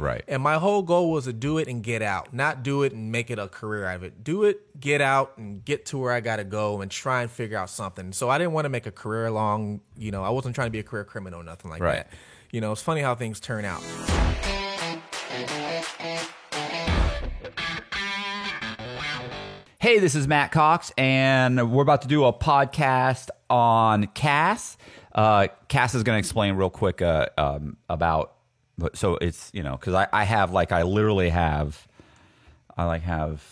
Right. And my whole goal was to do it and get out, not do it and make it a career out of it. Do it, get out, and get to where I got to go and try and figure out something. So I didn't want to make a career long, you know, I wasn't trying to be a career criminal or nothing like Right. that. You know, it's funny how things turn out. Hey, this is Matt Cox, and we're about to do a podcast on Cass. Uh, Cass is going to explain real quick uh, um, about. But- So it's you know because I, I have like I literally have. I like have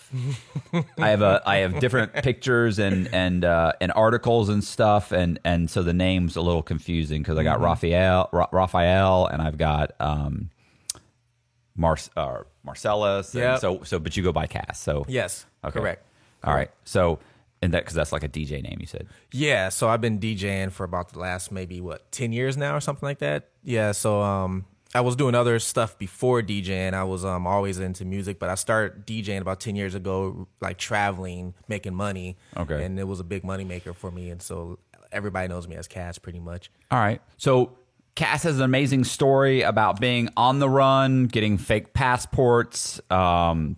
I have a I have different pictures and and uh, and articles and stuff and and so the name's a little confusing because I got Raphael Ra- Raphael and I've got um Mar- uh, Marcellus Yep. so so but you go by Cass so Yes, Okay. correct. all right. So, and that because that's like a DJ name, you said. Yeah, so I've been DJing for about the last maybe what ten years now or something like that. Yeah, so um, I was doing other stuff before DJing. I was um always into music, but I started DJing about ten years ago, like traveling, making money. Okay. and it was a big money maker for me, and so everybody knows me as Cass pretty much. All right. So, Cass has an amazing story about being on the run, getting fake passports. Um,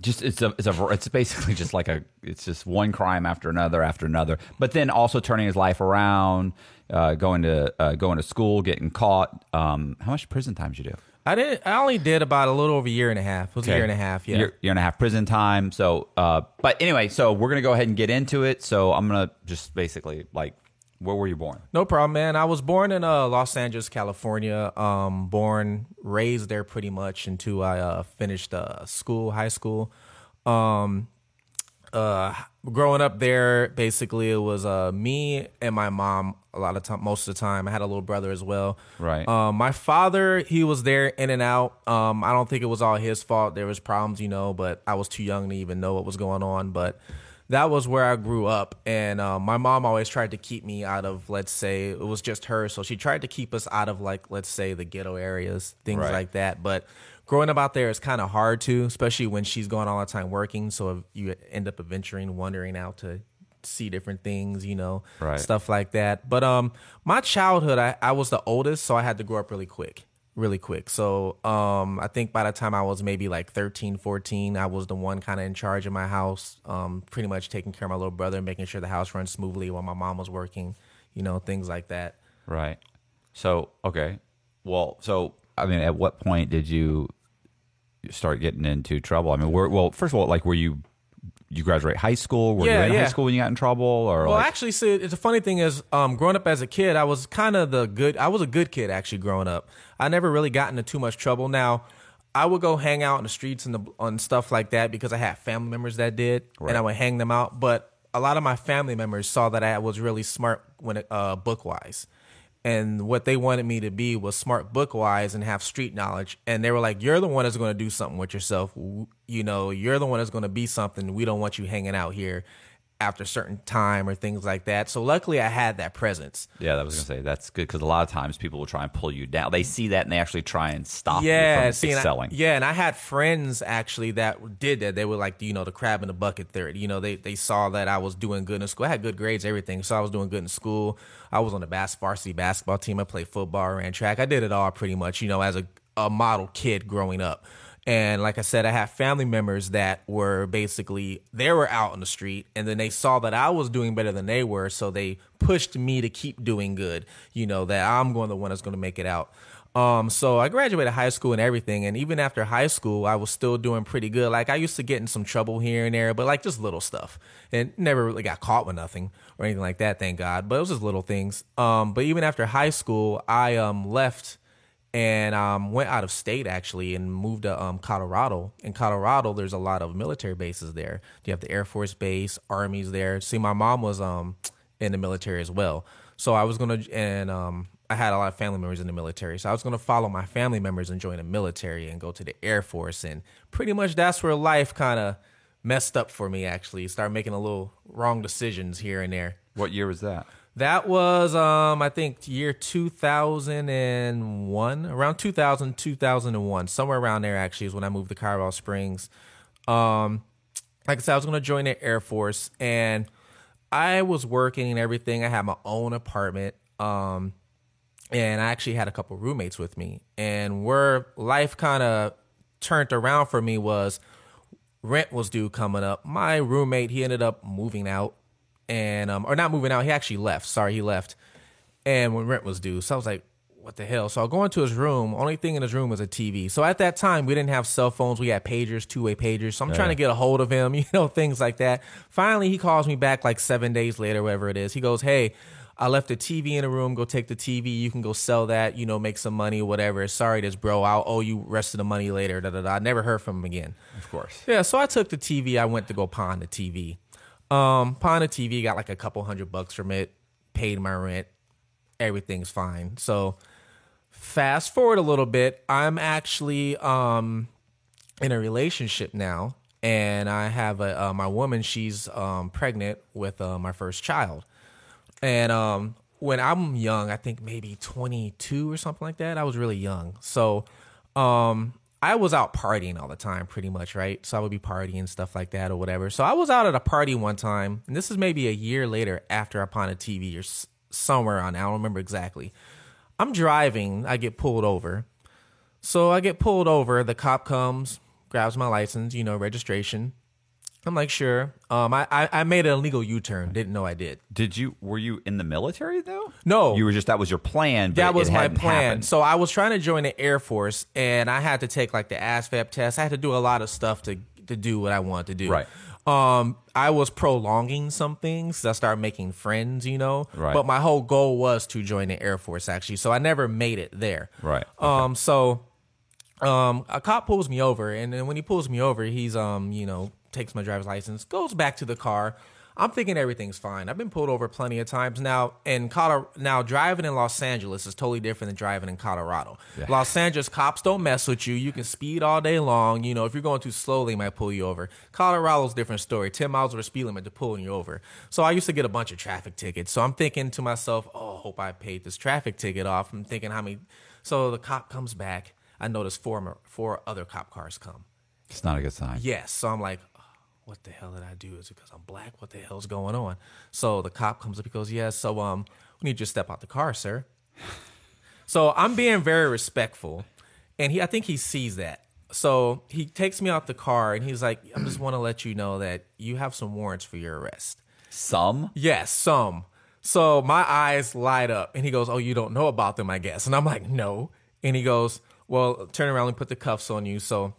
just it's a it's a it's basically just like a it's just one crime after another after another. But then also turning his life around, uh, going to uh, going to school, getting caught. Um, how much prison time did you do? I didn't. I only did about a little over a year and a half. It was a year and a half. Yeah. year, year and a half prison time. So, uh, but anyway, so we're gonna go ahead and get into it. So I'm gonna just basically like, where were you born? No problem, man. I was born in uh, Los Angeles, California. Um, born, raised there pretty much until I uh, finished uh, school, high school. Um, uh, growing up there, basically, it was uh, me and my mom. A lot of time, most of the time, I had a little brother as well. Right. Um, my father, he was there in and out. Um, I don't think it was all his fault. There was problems, you know, but I was too young to even know what was going on. But that was where I grew up, and uh, my mom always tried to keep me out of, let's say, it was just her, so she tried to keep us out of, like, let's say, the ghetto areas, things Right. like that. But growing up out there is kind of hard to, especially when she's going all the time working. So if you end up adventuring, wandering out to see different things, you know, Right. stuff like that. But um, my childhood, I, I was the oldest, so I had to grow up really quick, really quick. So um, I think by the time I was maybe like 13, 14, I was the one kind of in charge of my house, um, pretty much taking care of my little brother, making sure the house runs smoothly while my mom was working, you know, things like that. Right. So okay. Well, so I mean, at what point did you start getting into trouble? I mean, well, first of all, like, were you you graduate high school? Were Yeah, you in yeah. high school when you got in trouble, or Well, like, actually, see, it's a funny thing is, um, growing up as a kid, I was kind of the good. I was a good kid actually growing up. I never really got into too much trouble. Now, I would go hang out in the streets and the on stuff like that because I had family members that did, Right. and I would hang them out. But a lot of my family members saw that I was really smart when uh, book wise. And what they wanted me to be was smart book wise and have street knowledge. And they were like, You're the one that's going to do something with yourself. You know, you're the one that's going to be something. We don't want you hanging out here after a certain time or things like that. So luckily I had that presence. yeah, that was gonna say that's good because a lot of times people will try and pull you down. They see that and they actually try and stop Yeah, you from see, and I- yeah, and I had friends actually that did that. They were like, you know, the crab in the bucket theory. You know, they they saw that I was doing good in school. I had good grades, everything. So I was doing good in school. I was on the bas- varsity basketball team. I played football, ran track. I did it all pretty much. You know, as a a model kid growing up. And like I said, I have family members that were basically they were out on the street, and then they saw that I was doing better than they were, so they pushed me to keep doing good. You know that I'm going the one that's going to make it out. Um, so I graduated high school and everything, and even after high school, I was still doing pretty good. Like I used to get in some trouble here and there, but like just little stuff, and never really got caught with nothing or anything like that. Thank God. But it was just little things. Um, but even after high school, I um left and um, went out of state actually and moved to um, Colorado. In Colorado, there's a lot of military bases there. You have the Air Force Base, armies there. See, my mom was um, in the military as well, so I was gonna and um, I had a lot of family members in the military, so I was gonna follow my family members and join the military and go to the Air Force, and pretty much that's where life kind of messed up for me. Actually, start making a little wrong decisions here and there. What year was that? That was um I think year 2001, around 2000 2001, somewhere around there actually is when I moved to Colorado Springs. Um like I said I was going to join the Air Force and I was working and everything. I had my own apartment. Um and I actually had a couple roommates with me. And where life kind of turned around for me was rent was due coming up. My roommate he ended up moving out, and um, or not moving out. He actually left. Sorry, he left. And when rent was due, so I was like, what the hell? So I go into his room. Only thing in his room was a TV. So at that time, we didn't have cell phones. We had pagers, two way pagers. So I'm trying to get a hold of him, you know, things like that. Finally, he calls me back like seven days later, whatever it is. He goes, Hey, I left the TV in the room. Go take the TV. You can go sell that, you know, make some money, whatever. Sorry, this bro. I'll owe you rest of the money later. Da, da, da. I never heard from him again. Of course. Yeah, so I took the TV. I went to go pawn the TV. Um, the TV, got like a couple hundred bucks from it, paid my rent. Everything's fine. So fast forward a little bit, I'm actually um in a relationship now, and I have a uh, my woman. She's um pregnant with uh, my first child, and um when I'm young, I think maybe 22 or something like that. I was really young, so um I was out partying all the time, pretty much, right? So I would be partying stuff like that or whatever. So I was out at a party one time, and this is maybe a year later after pawned a TV or s- somewhere on. I don't remember exactly. I'm driving, I get pulled over. So I get pulled over, the cop comes, grabs my license, you know, registration. I'm like, sure. Um, I, I, I made an illegal U-turn. Didn't know I did. Did you were you in the military though? No. You were just that was your plan. That was my plan. happened. So I was trying to join the Air Force, and I had to take like the ASVAB test. I had to do a lot of stuff to to do what I wanted to do. Right. Um, I was prolonging some things. I started making friends, you know. Right. But my whole goal was to join the Air Force, actually. So I never made it there. Right. Um. So, um, a cop pulls me over, and then when he pulls me over, he's um, you know, takes my driver's license, goes back to the car. I'm thinking everything's fine. I've been pulled over plenty of times now. In Colorado, now driving in Los Angeles is totally different than driving in Colorado. Los Angeles cops don't mess with you. You can speed all day long. You know, if you're going too slow, they might pull you over. Colorado's a different story. Ten miles over speed limit to pulling you over. So I used to get a bunch of traffic tickets. So I'm thinking to myself, oh, hope I paid this traffic ticket off. I'm thinking how many. So the cop comes back. I notice four four other cop cars come. It's not a good sign. Yes. So I'm like, what the hell did I do? Is it because I'm black? What the hell's going on? So the cop comes up. He goes, yes. so um, we need you to step out the car, sir. So I'm being very respectful, and he I think he sees that. So he takes me out the car, and he's like, I just want to let you know that you have some warrants for your arrest. Some Yes, some. So my eyes light up, and he goes, "Oh, you don't know about them, I guess." And I'm like, "No." And he goes, "Well, turn around and put the cuffs on you." So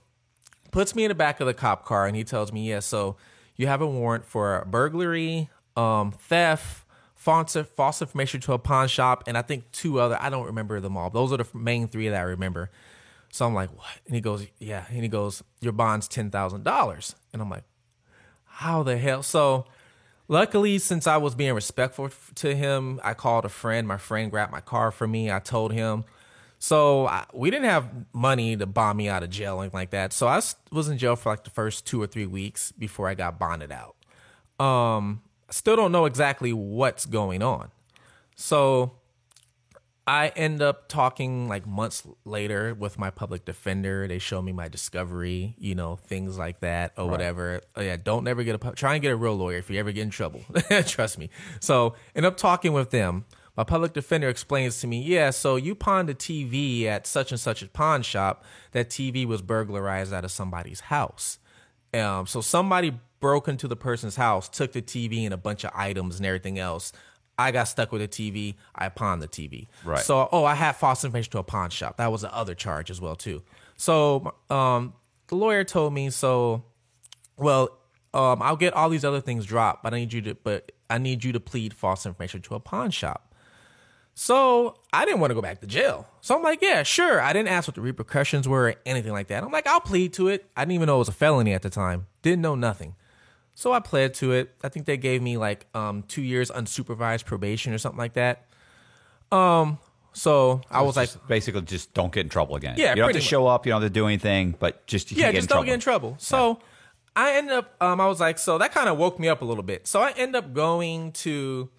puts me in the back of the cop car, and he tells me, yeah, so you have a warrant for burglary, um, theft." False, false information to a pawn shop, and I think two other. I don't remember them all. Those are the main three that I remember. So I'm like, what? And he goes, yeah. And he goes, your bond's ten thousand dollars. And I'm like, how the hell? So luckily, since I was being respectful to him, I called a friend. My friend grabbed my car for me. I told him. So I, we didn't have money to bond me out of jail or anything like that. So I was in jail for like the first two or three weeks before I got bonded out. Um, still don't know exactly what's going on. So I end up talking like months later with my public defender. They show me my discovery, you know, things like that or whatever. Oh, yeah, don't never get a try and get a real lawyer if you ever get in trouble. Trust me. So end up talking with them. My public defender explains to me, yeah, so you pawned a TV at such and such a pawn shop. That TV was burglarized out of somebody's house. Um, so somebody broke into the person's house, took the TV and a bunch of items and everything else. I got stuck with the TV. I pawned the TV. Right. So, oh, I had false information to a pawn shop. That was the other charge as well too. So, um, the lawyer told me, so, well, um, I'll get all these other things dropped, but I need you to, but I need you to plead false information to a pawn shop. So I didn't want to go back to jail. So I'm like, yeah, sure. I didn't ask what the repercussions were or anything like that. I'm like, I'll plead to it. I didn't even know it was a felony at the time. Didn't know nothing. So I pled to it. I think they gave me like um, two years unsupervised probation or something like that. Um, so I was like, basically just don't get in trouble again. Yeah, you don't have to pretty show up. You don't have to do anything, but just yeah, just don't trouble. get in trouble. So I ended up, um, I was like, so that kind of woke me up a little bit. So I end up going to,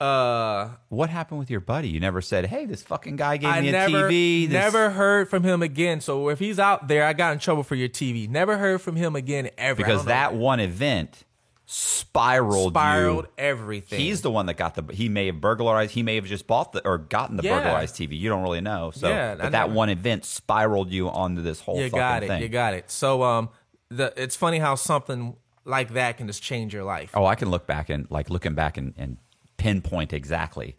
uh, What happened with your buddy? You never said, "Hey, this fucking guy gave I me a never, TV." This- never heard from him again. So if he's out there, I got in trouble for your TV. Never heard from him again ever. Because know. that one event spiraled, spiraled you. everything. He's the one that got the. He may have burglarized. He may have just bought the or gotten the Yeah. burglarized TV. You don't really know. So, Yeah, but I that never- one event spiraled you onto this whole. you got it. thing. You got it. So um, the it's funny how something like that can just change your life. Oh, I can look back and like looking back and, and pinpoint exactly.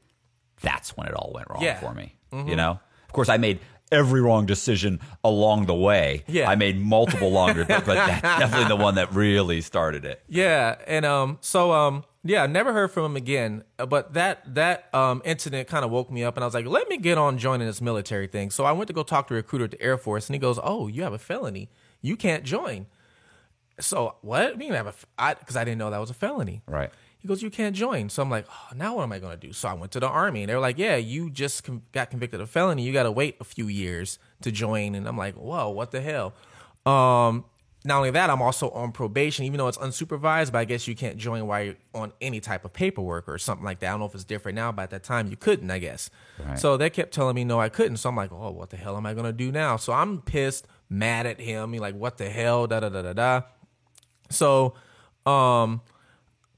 That's when it all went wrong Yeah. Mm-hmm. for me. You know, of course, I made every wrong decision along the way. Yeah. I made multiple longer, but that's definitely the one that really started it. Yeah, and um, so um, yeah, never heard from him again. But that that um incident kind of woke me up, and I was like, let me get on joining this military thing. So I went to go talk to a recruiter at the Air Force, and he goes, "Oh, you have a felony. You can't join." So what? You have a f- I because I didn't know that was a felony. Right. He goes, "You can't join." So I'm like, oh, "Now what am I going to do?" So I went to the army, and they were like, "Yeah, you just com- got convicted of felony. You got to wait a few years to join." And I'm like, "Whoa, what the hell?" Um, not only that, I'm also on probation, even though it's unsupervised. But I guess you can't join while you're on any type of paperwork or something like that. I don't know if it's different now, but at that time you couldn't. I guess. Right. So they kept telling me no, I couldn't. So I'm like, "Oh, what the hell am I going to do now?" So I'm pissed, mad at him. He like, "What the hell?" Da da da da da. So, um,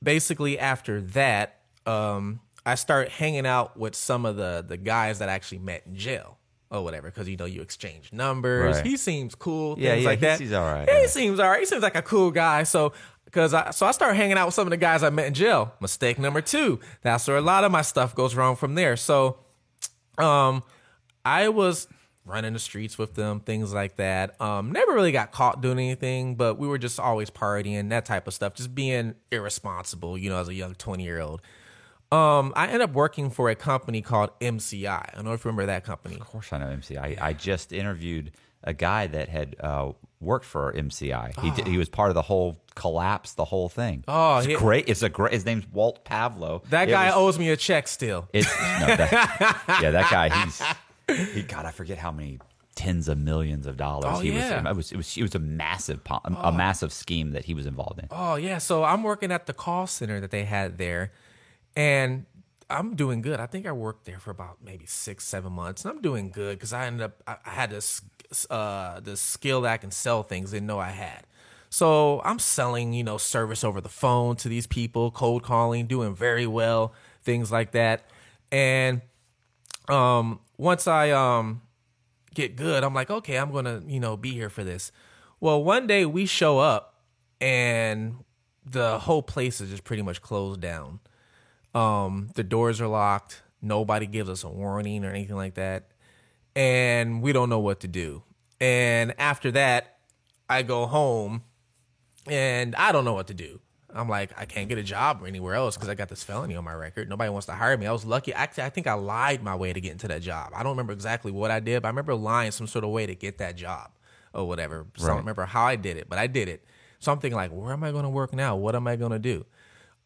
basically after that, um, I start hanging out with some of the the guys that I actually met in jail or whatever, because you know you exchange numbers. Right. He seems cool, Yeah, things yeah, like he that. seems all right, He yeah. seems all right. He seems like a cool guy. So. Cause I so I started hanging out with some of the guys I met in jail. Mistake number two. That's where a lot of my stuff goes wrong from there. So um I was running the streets with them, things like that. Um, never really got caught doing anything, but we were just always partying, that type of stuff, just being irresponsible, you know, as a young 20 year old. Um, I ended up working for a company called MCI. I don't know if you remember that company. Of course, I know MCI. I, I just interviewed a guy that had uh, worked for MCI. He did, he was part of the whole collapse, the whole thing. Oh, it's he- great. It's a great. His name's Walt Pavlo. That It guy was- owes me a check still. It's no, that, yeah, that guy. He's he. God, I forget how many tens of millions of dollars Oh, he yeah. was. It was. It was. It was a massive, a massive scheme that he was involved in. Oh yeah, so I'm working at the call center that they had there, and I'm doing good. I think I worked there for about maybe six, seven months, and I'm doing good because I ended up I, I had this uh the skill that I can sell things didn't know I had. So I'm selling, you know, service over the phone to these people, cold calling, doing very well, things like that. And um once I um get good, I'm like, okay, I'm gonna, you know, be here for this. Well, one day we show up and the whole place is just pretty much closed down. Um, the doors are locked. Nobody gives us a warning or anything like that. And we don't know what to do. And after that, I go home and I don't know what to do. I'm like, I can't get a job anywhere else because I got this felony on my record. Nobody wants to hire me. I was lucky. Actually, I think I lied my way to get into that job. I don't remember exactly what I did, but I remember lying some sort of way to get that job or whatever. So I don't remember how I did it, but I did it. So I'm thinking like, where am I going to work now? What am I going to do?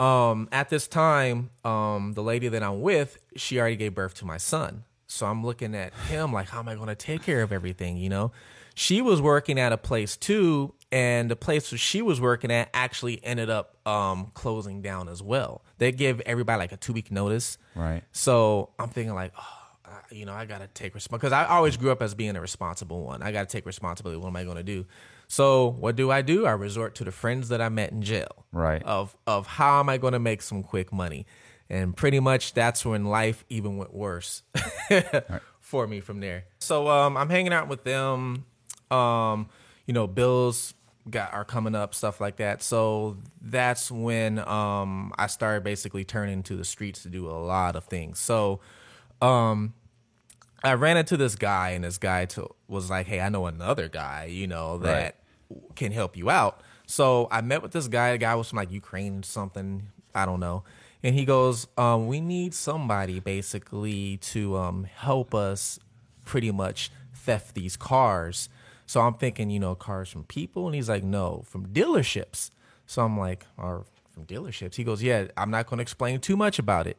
Um, at this time, um, the lady that I'm with, she already gave birth to my son. So I'm looking at him like, how am I going to take care of everything? You know, she was working at a place too, and the place that she was working at actually ended up um, closing down as well. They give everybody like a two week notice. Right. So I'm thinking like, oh, I- you know, I gotta take responsibility because I always grew up as being a responsible one. I gotta take responsibility. What am I gonna do? So what do I do? I resort to the friends that I met in jail. Right. Of of how am I gonna make some quick money? And pretty much that's when life even went worse for me from there. So um, I'm hanging out with them. Um, you know, bills got are coming up, stuff like that. So that's when um, I started basically turning to the streets to do a lot of things. So um, I ran into this guy, and this guy to, was like, "Hey, I know another guy, you know, that can help you out." So I met with this guy. The guy was from like Ukraine, something I don't know, and he goes, um, "We need somebody basically to um, help us, pretty much theft these cars." So I'm thinking, you know, cars from people, and he's like, "No, from dealerships." So I'm like, "Or from dealerships?" He goes, "Yeah, I'm not going to explain too much about it."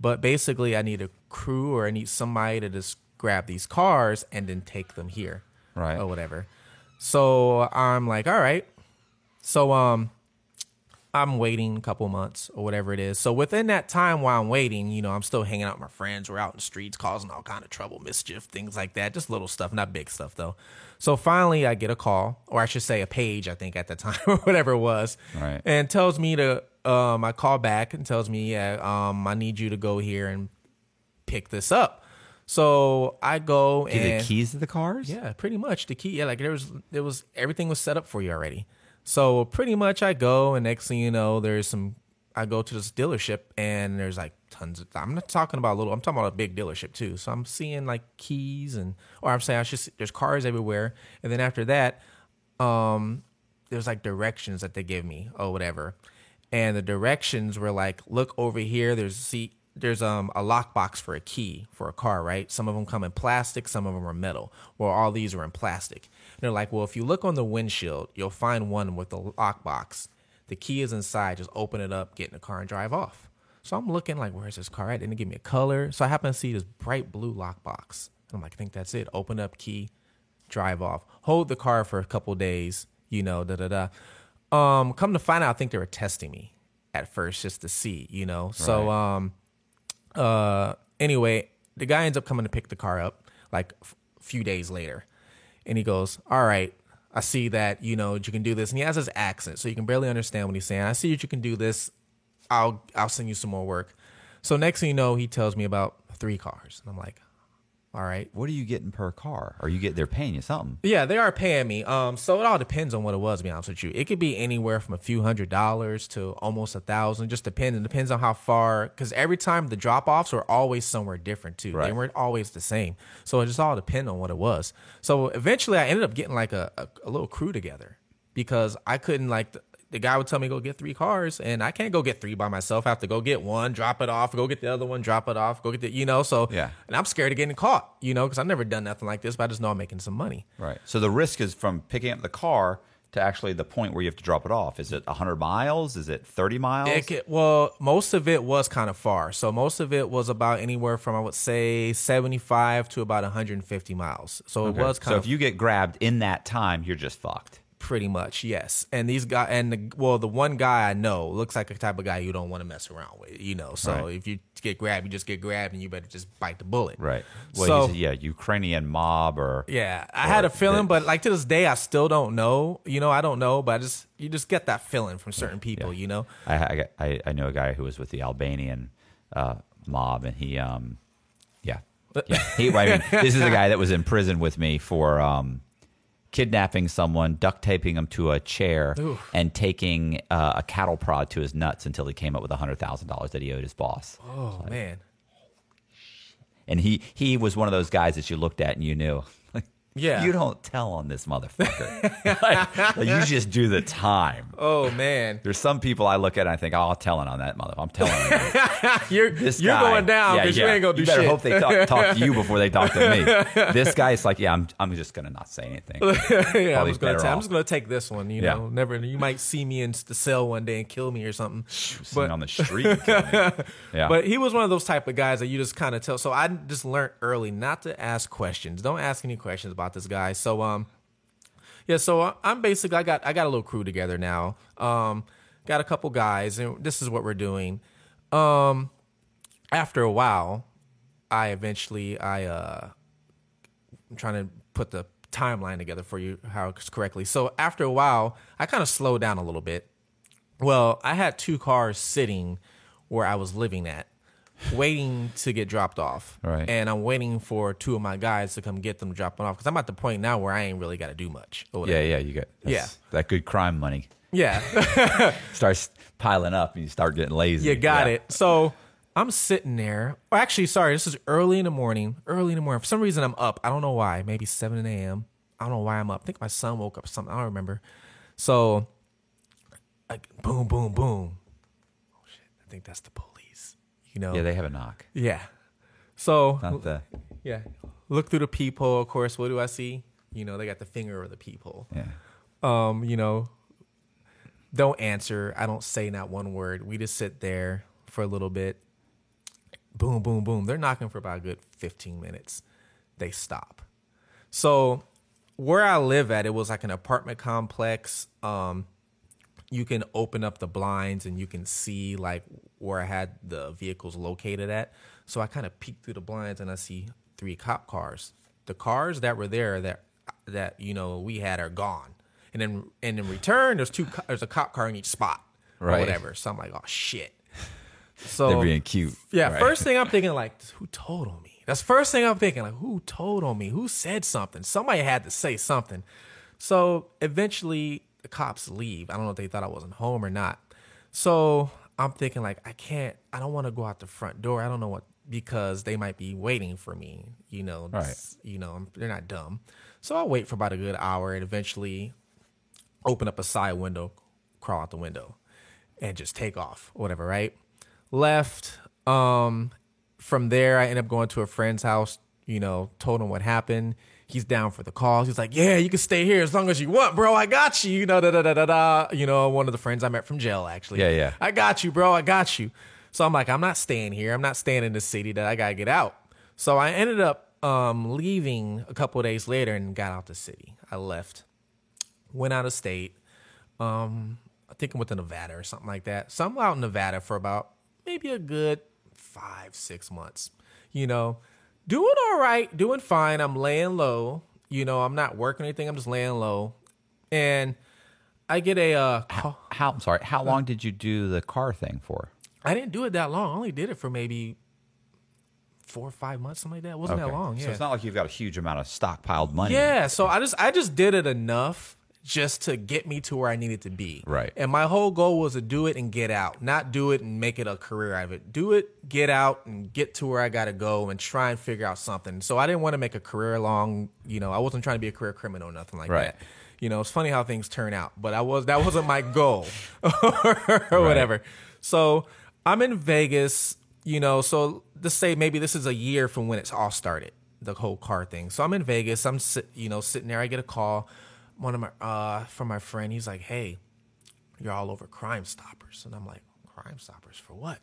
But basically, I need a crew or I need somebody to just grab these cars and then take them here, Right. or whatever. So I'm like, all right. So um, I'm waiting a couple months or whatever it is. So within that time while I'm waiting, you know, I'm still hanging out with my friends. We're out in the streets causing all kind of trouble, mischief, things like that. Just little stuff, not big stuff though. So finally I get a call, or I should say a page, I think at the time, or whatever it was. Right. And tells me to um I call back and tells me, yeah, um, I need you to go here and pick this up. So I go Give and the keys to the cars? yeah, pretty much the key. Yeah, like there was there was everything was set up for you already. So pretty much I go and next thing you know, there's some I go to this dealership and there's like tons of I'm not talking about little I'm talking about a big dealership too. So I'm seeing like keys and or I'm saying I should see, there's cars everywhere. And then after that, um there's like directions that they give me or whatever. And the directions were like, look over here, there's seat there's um a lockbox for a key for a car, right? Some of them come in plastic, some of them are metal. Well, all these are in plastic. They're like, well, if you look on the windshield, you'll find one with the lockbox. The key is inside. Just open it up, get in the car, and drive off. So I'm looking like, where's this car at? Didn't give me a color. So I happen to see this bright blue lockbox. I'm like, I think that's it. Open up key, drive off. Hold the car for a couple days. You know, da da da. Um, come to find out, I think they were testing me at first just to see. You know, so um uh anyway the guy ends up coming to pick the car up like a few days later and he goes all right i see that you know you can do this. And he has his accent so you can barely understand what he's saying. I see that you can do this. I'll i'll send you some more work. So next thing you know he tells me about three cars. And i'm like all right What are you getting per car? Are you get they're paying you something? yeah, they are paying me. Um, so it all depends on what it was. To be honest with you, it could be anywhere from a few hundred dollars to almost a thousand. Just depends. It depends on how far. Because every time the drop offs were always somewhere different too. Right. They weren't always the same. So it just all depend on what it was. So eventually, I ended up getting like a, a, a little crew together because I couldn't like. The, guy would tell me go get three cars, and I can't go get three by myself. I have to go get one, drop it off, go get the other one, drop it off, go get the you know. So Yeah. and I'm scared of getting caught, you know, because I've never done nothing like this, but I just know I'm making some money. Right. So the risk is from picking up the car to actually the point where you have to drop it off. Is it 100 miles? Is it 30 miles? It could- well, most of it was kind of far. So most of it was about anywhere from I would say 75 to about 150 miles. So it Okay. was kind so of if you get grabbed in that time, you're just fucked. Pretty much yes. And these guys and the, well, the one guy I know looks like a type of guy you don't want to mess around with, you know. So Right. if you get grabbed, you just get grabbed, and you better just bite the bullet. Right. Well, So- he's a, yeah, Ukrainian mob or Yeah, I had a feeling, the- but like to this day, I still don't know. You know, I don't know, but I just you just get that feeling from certain people. You know, I, I, I I know a guy who was with the Albanian uh, mob, and he, um, yeah, yeah. He, I mean, this is a guy that was in prison with me for um, kidnapping someone, duct taping him to a chair, and taking uh, a cattle prod to his nuts until he came up with hundred thousand dollars that he owed his boss. oh man, And he he was one of those guys that you looked at and you knew. Like, Yeah. you don't tell on this motherfucker. like, like, you just do the time. oh man, There's some people I look at and I think, oh, I'm telling on that mother. I'm telling. you're this you're guy- going down yeah, because you yeah. ain't gonna do you better shit. hope they talk, talk to you before they talk to me. This guy's like, yeah, I'm, I'm just gonna not say anything. yeah, I'm just, gonna ta- I'm just gonna take this one. You Yeah. know, never. You might see me in the cell one day and kill me or something. Sitting on the street. and killing me. Yeah, But he was one of those type of guys that you just kind of tell. So I just learned early not to ask questions. Don't ask any questions about this guy. So um, yeah. So I- I'm basically I got I got a little crew together now. Um, got a couple guys, and this is what we're doing. Um, after a while, I eventually I uh, I'm trying to put the timeline together for you how it's correctly. So after a while, I kind of slowed down a little bit. Well, I had two cars sitting where I was living at, waiting to get dropped off. Right. And I'm waiting for two of my guys to come get them dropped off because I'm at the point now where I ain't really got to do much. or yeah, yeah. You get Yeah. that good crime money Yeah. starts piling up and you start getting lazy. You got Yeah. it. So I'm sitting there. Or actually, sorry, this is early in the morning. Early in the morning. For some reason, I'm up. I don't know why. Maybe 7 a.m. I don't know why I'm up. I think my son woke up or something. I don't remember. So, like, boom, boom, boom. Oh, shit. I think that's the police. You know? Yeah, they have a knock. Yeah. So, Not the yeah. Look through the peephole. Of course, what do I see? You know, they got the finger of the peephole yeah. um, you know, don't answer. I don't say not one word. We just sit there for a little bit. Boom, boom, boom. They're knocking for about a good 15 minutes. They stop. So where I live at, it was like an apartment complex. Um, you can open up the blinds and you can see like where I had the vehicles located at. So I kind of peek through the blinds and I see three cop cars. The cars that were there that that you know we had are gone. And then and in return, there's two there's a cop car in each spot or Right. whatever. So I'm like, oh shit. So They're being cute. yeah, Right. first thing I'm thinking like, who told on me? That's first thing I'm thinking like, who told on me? Who said something? Somebody had to say something. So eventually the cops leave. I don't know if they thought I wasn't home or not. So I'm thinking like, I can't. I don't want to go out the front door. I don't know what because they might be waiting for me. You know, Right. You know, I'm- they're not dumb. So I'll wait for about a good hour and eventually open up a side window, crawl out the window, and just take off, whatever, right? Left. Um, from there, I end up going to a friend's house. You know, told him what happened. He's down for the calls. He's like, "Yeah, you can stay here as long as you want, bro. I got you." You know, da da da da da. You know, one of the friends I met from jail, actually. Yeah, yeah. I got you, bro. I got you. So I'm like, I'm not staying here. I'm not staying in the city. That I gotta get out. So I ended up um, leaving a couple of days later and got out the city. I left, went out of state. Um, I think I went to Nevada or something like that. So I'm out in Nevada for about maybe a good five, six months. You know, doing all right, doing fine. I'm laying low. You know, I'm not working anything. I'm just laying low. And I get a uh, call. How I'm sorry. How long did you do the car thing for? I didn't do it that long. I only did it for maybe four or five months, something like that. It wasn't that long. Yeah. So it's not like you've got a huge amount of stockpiled money. Yeah, so I just I just did it enough just to get me to where I needed to be. Right. And my whole goal was to do it and get out, not do it and make it a career out of it. Do it, get out, and get to where I got to go and try and figure out something. So I didn't want to make a career long. You know, I wasn't trying to be a career criminal or nothing like Right. that. You know, it's funny how things turn out, but I was that wasn't my goal or whatever. So I'm in Vegas, you know, so let's say maybe this is a year from when it's all started, the whole car thing. So I'm in Vegas, I'm sit, you know, sitting there, I get a call, one of my uh from my friend, he's like, Hey, you're all over Crime Stoppers. And I'm like, Crime Stoppers for what?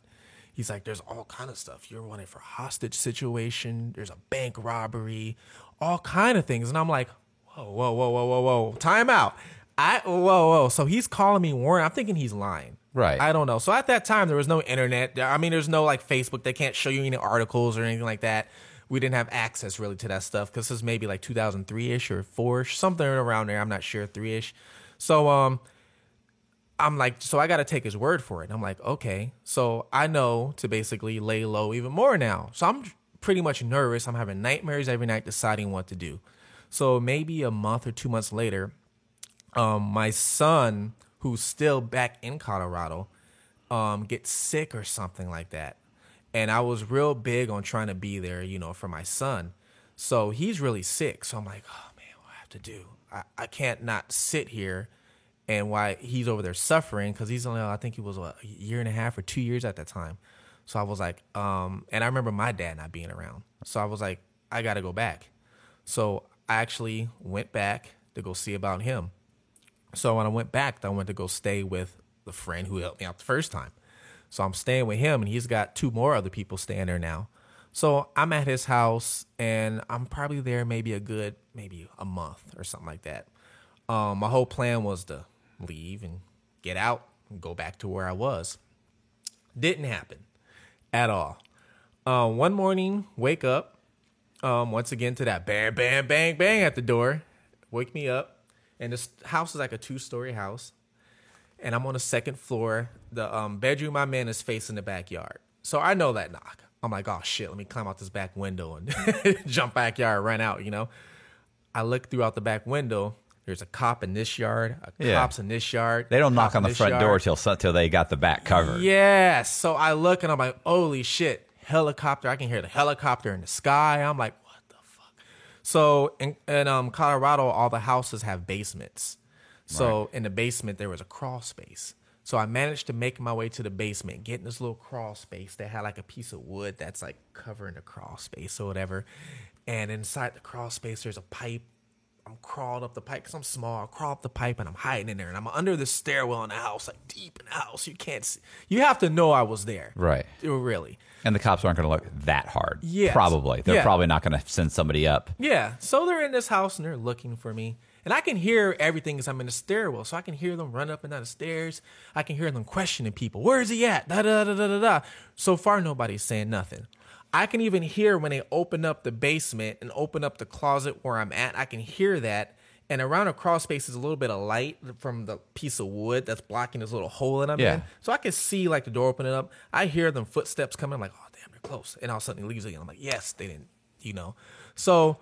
He's like, there's all kind of stuff. You're wanted for hostage situation. There's a bank robbery, all kind of things. And I'm like, whoa, whoa, whoa, whoa, whoa, whoa, time out. I whoa, whoa. So he's calling me Warren. I'm thinking he's lying. Right. I don't know. So at that time, there was no internet. I mean, there's no like Facebook. They can't show you any articles or anything like that. We didn't have access really to that stuff because this is maybe like 2003 ish or four ish, something around there. I'm not sure, three ish. So um, I'm like, so I got to take his word for it. I'm like, okay. So I know to basically lay low even more now. So I'm pretty much nervous. I'm having nightmares every night deciding what to do. So maybe a month or two months later, um, my son, who's still back in Colorado, um, gets sick or something like that. And I was real big on trying to be there, you know, for my son. So he's really sick. So I'm like, oh man, what do I have to do? I, I can't not sit here and why he's over there suffering because he's only, I think he was what, a year and a half or two years at that time. So I was like, um, and I remember my dad not being around. So I was like, I got to go back. So I actually went back to go see about him. So when I went back, I went to go stay with the friend who helped me out the first time. So I'm staying with him, and he's got two more other people staying there now. So I'm at his house, and I'm probably there maybe a good maybe a month or something like that. Um, my whole plan was to leave and get out and go back to where I was. Didn't happen at all. Uh, one morning, wake up, um, once again to that bang, bang, bang, bang at the door. Wake me up. And this house is like a two story house. And I'm on the second floor. The um, bedroom I'm in is facing the backyard. So I know that knock. I'm like, oh shit, let me climb out this back window and jump backyard, run out, you know? I look throughout the back window. There's a cop in this yard, a Yeah. cop's in this yard. They don't knock on the front yard. door till till they got the back covered. Yeah. So I look and I'm like, holy shit, helicopter. I can hear the helicopter in the sky. I'm like, what the fuck? So in, in um, Colorado, all the houses have basements. So in the basement, there was a crawl space. So I managed to make my way to the basement, get in this little crawl space that had like a piece of wood that's like covering the crawl space or whatever. And inside the crawl space, there's a pipe I'm crawled up the pipe because I'm small. I crawl up the pipe and I'm hiding in there, and I'm under the stairwell in the house, like deep in the house. You can't see. You have to know I was there, Right. Oh, really? And the cops aren't going to look that hard. Yeah. Probably. They're Yeah. probably not going to send somebody up. Yeah. So they're in this house and they're looking for me, And I can hear everything as I'm in the stairwell. So I can hear them run up and down the stairs. I can hear them questioning people. Where is he at? Da da da da da da. So far, nobody's saying nothing. I can even hear when they open up the basement and open up the closet where I'm at. I can hear that. And around a crawl space is a little bit of light from the piece of wood that's blocking this little hole that I'm Yeah. in. So I can see like the door opening up. I hear them footsteps coming. I'm like, oh damn, they're close. And all of a sudden he leaves again. I'm like, yes, they didn't, you know. So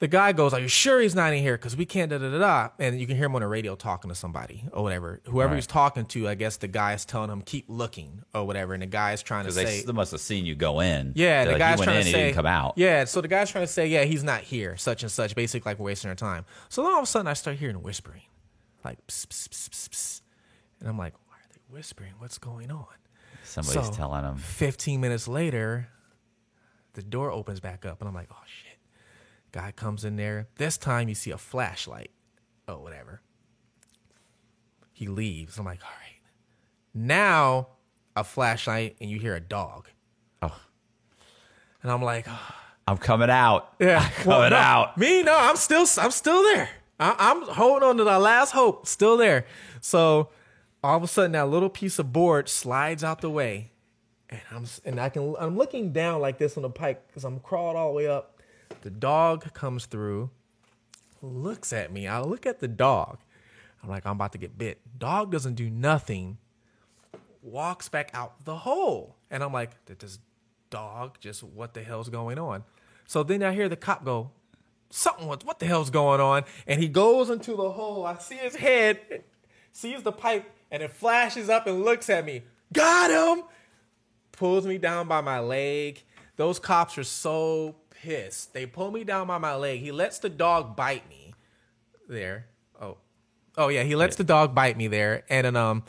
the guy goes, Are you sure he's not in here? Because we can't da da da da. And you can hear him on the radio talking to somebody or whatever. Whoever Right. he's talking to, I guess the guy is telling him, keep looking or whatever. And the guy is trying to Because say, they, they must have seen you go in. yeah, the like, guy's went trying in, to he say, didn't come out. Yeah, so the guy's trying to say, yeah, he's not here, such and such, basically like wasting our time. So then all of a sudden, I start hearing whispering, like, pss, pss, pss, pss, and I'm like, why are they whispering? What's going on? Somebody's So, telling him. 15 minutes later, the door opens back up, and I'm like, oh shit. Guy comes in there. This time, you see a flashlight. Oh, whatever. He leaves. I'm like, all right. Now, a flashlight, and you hear a dog. Oh. And I'm like, oh, I'm coming out. yeah, I'm coming no, out. Me, no, I'm still, I'm still there. I, I'm holding on to the last hope, still there. So all of a sudden, that little piece of board slides out the way, and I'm, and I can, I'm looking down like this on the pike because I'm crawled all the way up. The dog comes through, looks at me. I look at the dog. I'm like, I'm about to get bit. Dog doesn't do nothing. Walks back out the hole, and I'm like, this dog just what the hell's going on? So then I hear the cop go, something what the hell's going on? And he goes into the hole. I see his head, sees the pipe, and it flashes up and looks at me. Got him! Pulls me down by my leg. Those cops are so pissed. They pull me down by my leg. He lets the dog bite me. There. Oh. Oh yeah, he lets the dog bite me there. And then um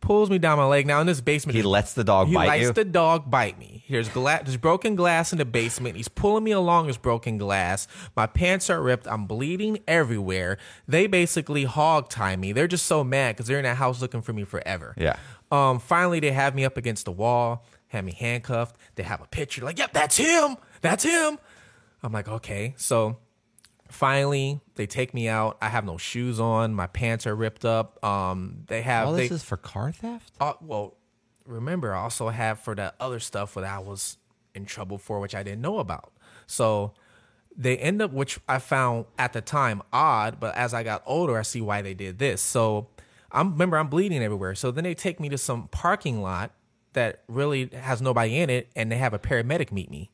pulls me down my leg. Now in this basement He lets the dog he bite lets you. the dog bite me. Here's glass. There's broken glass in the basement. He's pulling me along this broken glass. My pants are ripped. I'm bleeding everywhere. They basically hog tie me. They're just so mad because they're in that house looking for me forever. Yeah. Um. Finally, they have me up against the wall. Have me handcuffed. They have a picture. Like, yep, that's him. That's him. I'm like, okay. So finally, they take me out. I have no shoes on. My pants are ripped up. Um. They have. All they, this is for car theft? uh, well, remember, I also have for the other stuff that I was in trouble for, which I didn't know about. So they end up, which I found at the time odd, but as I got older, I see why they did this. So I'm remember I'm bleeding everywhere. So then they take me to some parking lot that really has nobody in it, and they have a paramedic meet me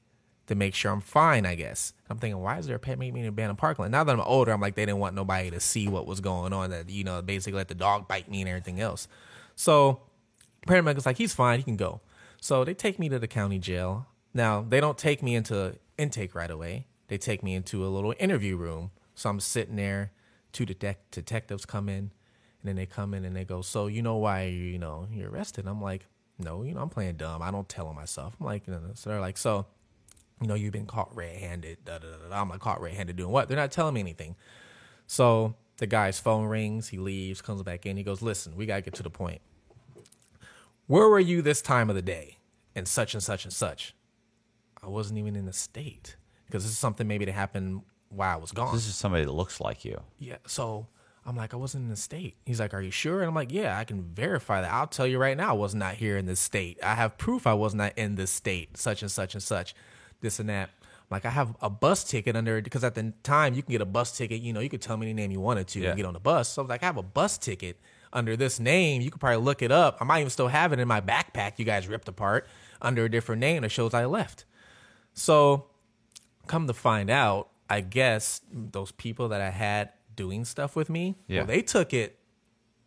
to make sure I'm fine. I guess I'm thinking, why is there a paramedic meeting in parking lot? Now that I'm older, I'm like, they didn't want nobody to see what was going on. That you know, basically let the dog bite me and everything else. So paramedic is like, he's fine, he can go. So they take me to the county jail. Now they don't take me into intake right away. They take me into a little interview room. So I'm sitting there. Two detec- detectives come in, and then they come in and they go, "So you know why you know you're arrested?" I'm like, "No, you know I'm playing dumb. I don't tell them myself." I'm like, you know, so they're like, "So, you know you've been caught red-handed." Da, da, da, da. I'm like, "Caught red-handed doing what?" They're not telling me anything. So the guy's phone rings. He leaves, comes back in. He goes, "Listen, we gotta get to the point." where were you this time of the day and such and such and such i wasn't even in the state because this is something maybe that happened while i was gone This is somebody that looks like you. yeah so i'm like i wasn't in the state he's like are you sure and i'm like yeah i can verify that i'll tell you right now i was not here in this state i have proof i was not in this state such and such and such this and that like i have a bus ticket under because at the time you can get a bus ticket you know you could tell me any name you wanted to Yeah. and get on the bus so I was like i have a bus ticket under this name you could probably look it up i might even still have it in my backpack you guys ripped apart under a different name that shows i left so come to find out, I guess those people that I had doing stuff with me, Yeah. well, they took it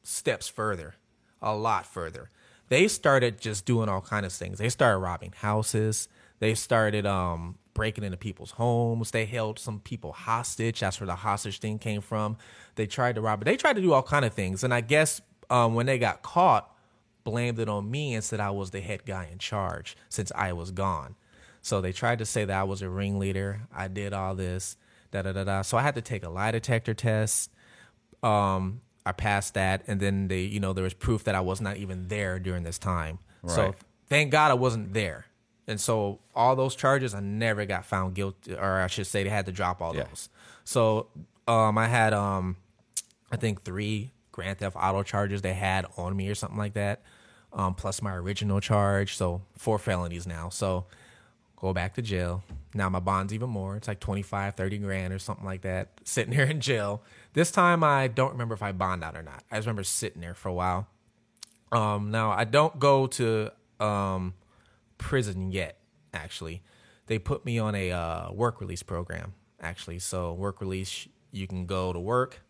steps further, a lot further. They started just doing all kind of things. They started robbing houses. They started um, breaking into people's homes. They held some people hostage. That's where the hostage thing came from. They tried to rob. it. They tried to do all kind of things. And I guess um, when they got caught, blamed it on me and said I was the head guy in charge since I was gone. So they tried to say that I was a ringleader. I did all this, da da da da. So I had to take a lie detector test. Um, I passed that, and then they, you know, there was proof that I was not even there during this time. So thank God I wasn't there. And so all those charges, I never got found guilty, or I should say, they had to drop all Yeah. those. So Um, I had um, I think three Grand Theft Auto charges they had on me or something like that. Um, plus my original charge, so four felonies now. So go back to jail. Now my bond's even more. It's like 25, 30 grand or something like that. Sitting here in jail. This time I don't remember if I bond out or not. I just remember sitting there for a while. Um, now I don't go to um, prison yet. Actually, they put me on a uh, work release program. Actually, so work release, you can go to work,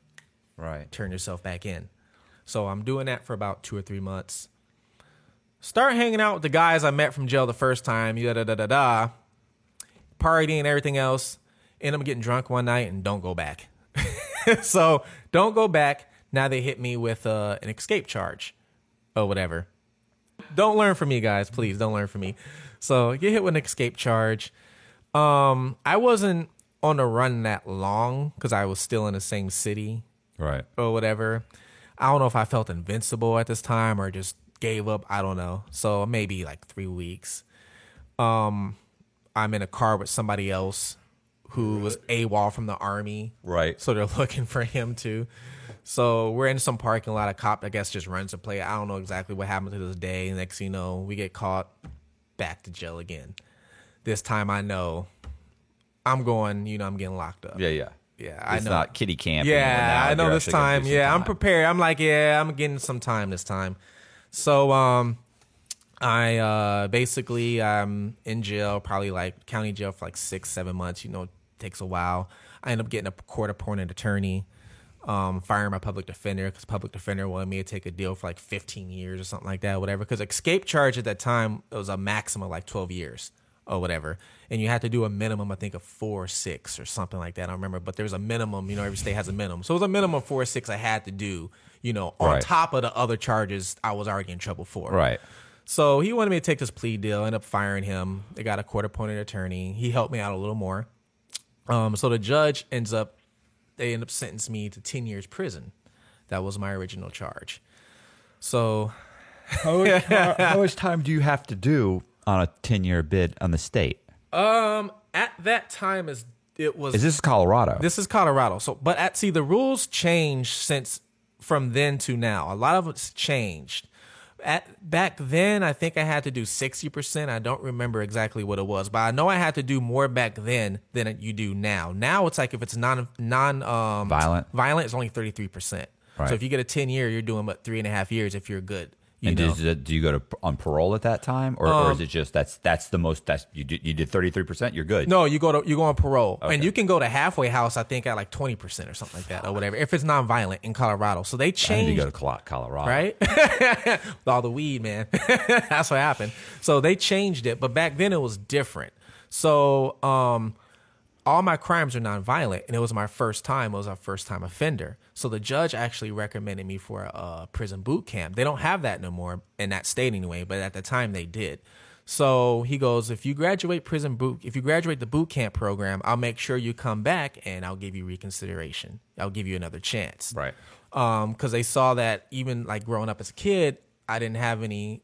Right. turn yourself back in. So I'm doing that for about two or three months. Start hanging out with the guys I met from jail the first time, da da da da da, partying and everything else. End up getting drunk one night and don't go back. so don't go back. Now they hit me with uh, an escape charge or whatever. Don't learn from me, guys. Please don't learn from me. So get hit with an escape charge. Um, I wasn't on a run that long because I was still in the same city Right. or whatever. I don't know if I felt invincible at this time or just gave up. I don't know. So maybe like three weeks. Um, I'm in a car with somebody else who was AWOL from the army. Right. So they're looking for him too. So we're in some parking lot. A cop, I guess, just runs the play. I don't know exactly what happened to this day. Next you know, we get caught back to jail again. This time I know I'm going, you know, I'm getting locked up. Yeah, yeah. Yeah, I It's know. not kitty camp. Yeah. I know this time. Yeah, I'm time. prepared. I'm like, yeah, I'm getting some time this time. So, um, I uh basically I'm in jail, probably like county jail for like six, seven months. You know, takes a while. I end up getting a court appointed attorney, um, firing my public defender because public defender wanted me to take a deal for like 15 years or something like that, whatever. Because escape charge at that time it was a maximum of like 12 years or whatever, and you had to do a minimum, I think, of four or six or something like that. I don't remember, but there was a minimum. You know, every state has a minimum, so it was a minimum of four or six I had to do. You know, on Right. top of the other charges I was already in trouble for. Right. So he wanted me to take this plea deal. End up firing him. They got a court appointed attorney. He helped me out a little more. Um, so the judge ends up, they end up sentencing me to ten years prison. That was my original charge. So How much, how much time do you have to do on a 10 year bid on the state? um, at that time is it was Is this Colorado? This is Colorado. So, but at see the rules changed since from then to now. A lot of it's changed. At back then, I think I had to do sixty percent. I don't remember exactly what it was, but I know I had to do more back then than you do now. Now it's like if it's non non um, Violent? violent, it's only thirty three percent. Right. So if you get a ten year, you're doing about three and a half years if you're good. You and know? do you go to on parole at that time, or, or is it just that's that's the most that's you did you did thirty three percent? You're good. No, you go to you go on parole, Okay. and you can go to halfway house. I think at like twenty percent or something like that, or whatever. If it's non-violent in Colorado, so they changed to go to Colorado. right? With all the weed, man. That's what happened. So they changed it, but back then it was different. So um, all my crimes are nonviolent, and it was my first time. It was our first time offender. So the judge actually recommended me for a prison boot camp. They don't have that no more in that state anyway, but at the time they did. So he goes, if you graduate prison boot, if you graduate the boot camp program, I'll make sure you come back and I'll give you reconsideration. I'll give you another chance Right. um because they saw that even like growing up as a kid i didn't have any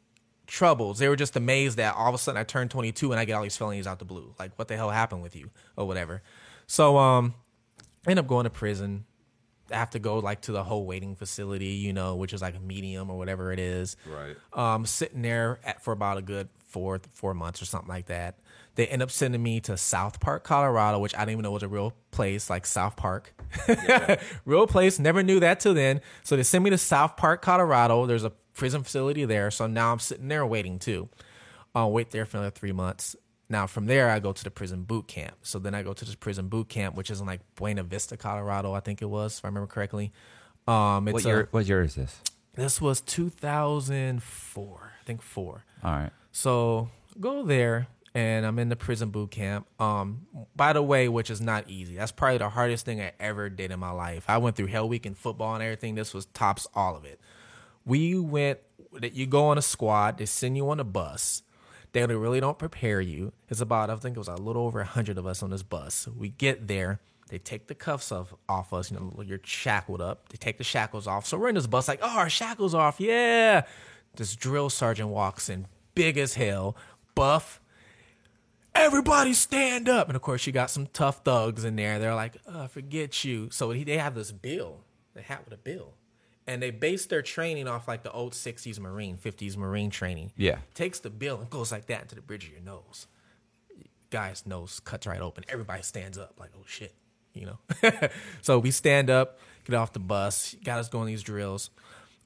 troubles they were just amazed that all of a sudden i turned 22 and i get all these felonies out the blue like what the hell happened with you or whatever so um I end up going to prison I have to go like to the whole waiting facility you know which is like a medium or whatever it is Right. um, sitting there at, for about a good four four months or something like that. They end up sending me to South Park, Colorado, which I didn't even know was a real place, like South Park, real place. Never knew that till then. So they send me to South Park, Colorado. There's a prison facility there, so now I'm sitting there waiting too. I'll wait there for another three months. Now from there, I go to the prison boot camp. So then I go to this prison boot camp, which is in like Buena Vista, Colorado, I think it was, if I remember correctly. Um, it's What a- year? What year is this? this was 2004, I think four. All right. So go there, and I'm in the prison boot camp. Um, by the way, which is not easy. That's probably the hardest thing I ever did in my life. I went through Hell Week and football and everything. This was tops all of it. We went. That you go on a squad. They send you on a bus. They really don't prepare you. It's about I think it was a little over hundred of us on this bus. We get there. They take the cuffs off, off us. You know, you're shackled up. They take the shackles off. So we're in this bus like, oh, our shackles off. Yeah. This drill sergeant walks in, big as hell, buff. everybody stand up. And of course, you got some tough thugs in there. They're like, uh, forget you. So he, they have this bill, the hat with a bill. And they base their training off like the old 60s Marine, 50s Marine training. Yeah. Takes the bill and goes like that into the bridge of your nose. Guy's nose cuts right open. Everybody stands up like, oh shit, you know? so we stand up, get off the bus, got us going these drills.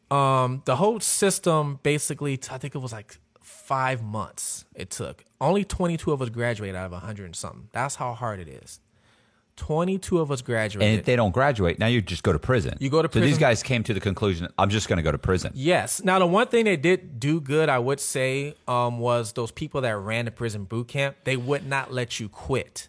Um, the whole system basically, I think it was like five months it took. Only 22 of us graduated out of 100 and something. That's how hard it is. 22 of us graduated. And if they don't graduate, now you just go to prison. You go to prison. So these guys came to the conclusion, I'm just going to go to prison. Yes. Now, the one thing they did do good, I would say, um, was those people that ran the prison boot camp, they would not let you quit.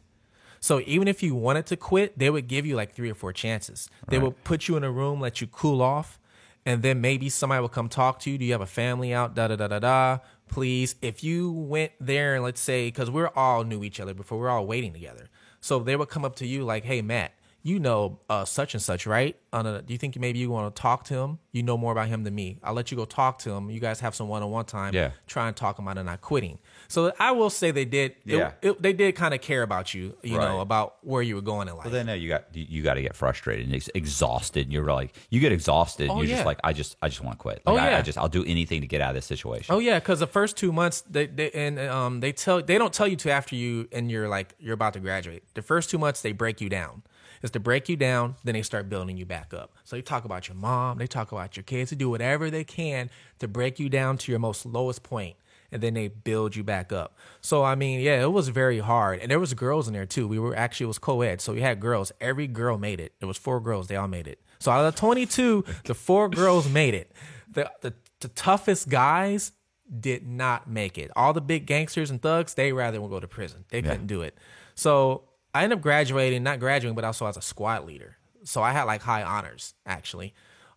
So even if you wanted to quit, they would give you like three or four chances. They Right. would put you in a room, let you cool off, and then maybe somebody will come talk to you. Do you have a family out? Da da da da da. Please, if you went there and let's say, because we're all knew each other before, we're all waiting together. So they would come up to you like, "Hey, Matt, you know uh, such and such, right? Uh, do you think maybe you want to talk to him? You know more about him than me. I'll let you go talk to him. You guys have some one-on-one time. Yeah. Try and talk him out of not quitting. So I will say they did. Yeah. it- they did kind of care about you. You Right. know about where you were going in life. Well, then uh, you got you, got to get frustrated and ex- exhausted. And you're like, you get exhausted. and Oh, you're yeah. just like, I just, I just want to quit. Like, Oh, I, yeah. I just, I'll do anything to get out of this situation. Oh yeah, because the first two months they, they and um they tell they don't tell you to after you and you're like you're about to graduate. The first two months they break you down. It's to break you down, then they start building you back up. So they talk about your mom, they talk about your kids, they do whatever they can to break you down to your most lowest point, and then they build you back up. So I mean, yeah, it was very hard, and there was girls in there too. We were actually it was co-ed, so we had girls. Every girl made it. There was four girls, they all made it. So out of the 22, the four girls made it. The, the the toughest guys did not make it. All the big gangsters and thugs, they rather would go to prison. They couldn't do it. So I ended up graduating, not graduating, but also as a squad leader. So I had like high honors actually.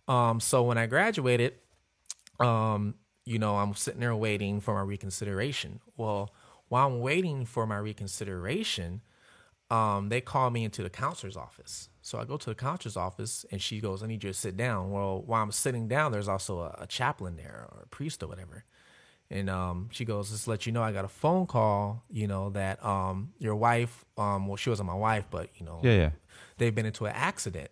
Um, so when I graduated, um, you know, I'm sitting there waiting for my reconsideration. Well, while I'm waiting for my reconsideration, um, they call me into the counselor's office. So I go to the counselor's office and she goes, I need you to sit down. Well, while I'm sitting down, there's also a, a chaplain there or a priest or whatever. And um, she goes, just let you know, I got a phone call, you know, that um, your wife, um, well, she wasn't my wife, but, you know, Yeah, yeah. they've been into an accident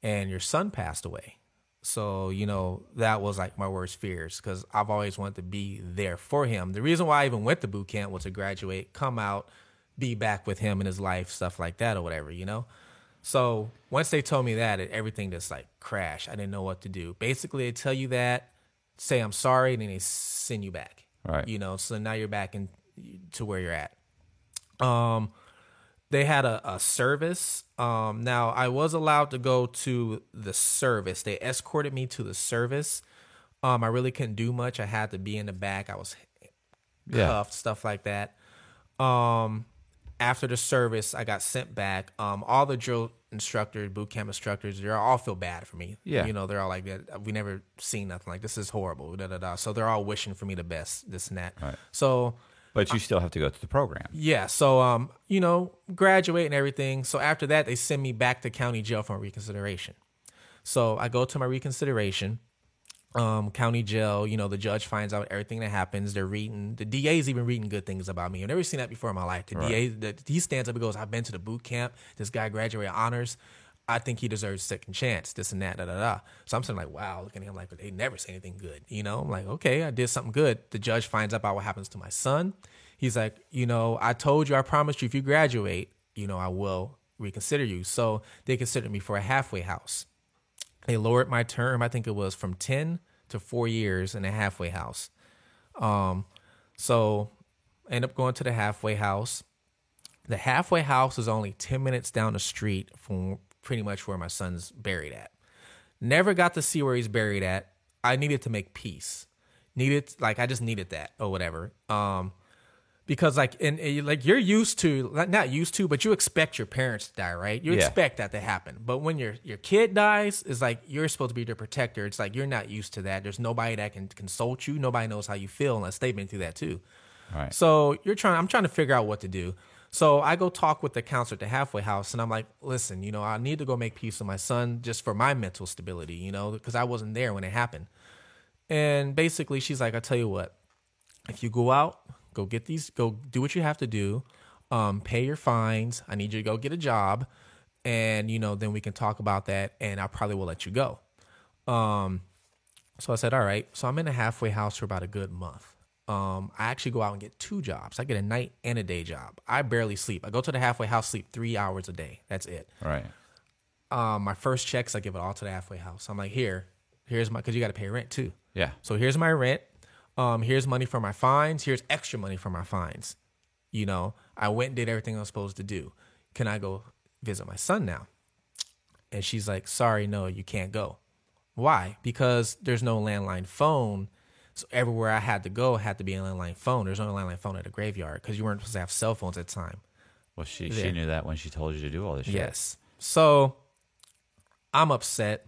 and your son passed away. So, you know, that was like my worst fears because I've always wanted to be there for him. The reason why I even went to boot camp was to graduate, come out, be back with him in his life, stuff like that or whatever, you know? So once they told me that, it, everything just like crashed. I didn't know what to do. Basically, they tell you that, say I'm sorry, and then they send you back. Right. You know, so now you're back in to where you're at. Um, they had a, a service. Um, now I was allowed to go to the service. They escorted me to the service. Um, I really couldn't do much. I had to be in the back. I was Yeah. cuffed, stuff like that. Um, after the service, I got sent back. Um, all the drill instructors, boot camp instructors, they all feel bad for me. Yeah. you know, they're all like, "that. "We never seen nothing like this. Is horrible." Da da da. So they're all wishing for me the best, this and that. Right. So But you still have to go to the program. yeah, so um, you know, graduate and everything. So after that, they send me back to county jail for reconsideration. So I go to my reconsideration. Um, county jail, you know, the judge finds out everything that happens. They're reading, the DA's even reading good things about me. I've never seen that before in my life. The DA, the, he stands up and goes, I've been to the boot camp. This guy graduated honors. I think he deserves a second chance, this and that, da da da. So I'm saying like, wow, looking at him like they never say anything good. You know, I'm like, okay, I did something good. The judge finds out about what happens to my son. He's like, you know, I told you, I promised you, if you graduate, you know, I will reconsider you. So they considered me for a halfway house. They lowered my term. I think it was from ten to four years in a halfway house. Um, so I end up going to the halfway house. The halfway house is only 10 minutes down the street from pretty much where my son's buried at. Never got to see where he's buried at. I needed to make peace. Needed like I just needed that or whatever. Um because like and, and, like you're used to not used to but you expect your parents to die right you Yeah. expect that to happen but when your your kid dies it's like you're supposed to be their protector it's like you're not used to that there's nobody that can consult you nobody knows how you feel unless they've been through that too Right. so you're trying. I'm trying to figure out what to do. So I go talk with the counselor at the halfway house, and I'm like, "Listen, you know, I need to go make peace with my son just for my mental stability, you know, because I wasn't there when it happened." And basically, she's like, "I tell you what, if you go out, go get these, go do what you have to do. um, pay your fines. I need you to go get a job, and you know, then we can talk about that, and I probably will let you go. Um, so I said, all right. So I'm in a halfway house for about a good month. Um, I actually go out and get two jobs. I get a night and a day job. I barely sleep. I go to the halfway house, sleep three hours a day. That's it. Right. Um, my first checks, I give it all to the halfway house. I'm like, here, here's my, because you got to pay rent too. Yeah. So here's my rent. Um, here's money for my fines. Here's extra money for my fines. You know, I went and did everything I was supposed to do. Can I go visit my son now? And she's like, sorry, no, you can't go. Why? Because there's no landline phone. So everywhere I had to go had to be a landline phone. There's no landline phone at a graveyard because you weren't supposed to have cell phones at the time. Well, she she knew that when she told you to do all this shit. Yes. So I'm upset.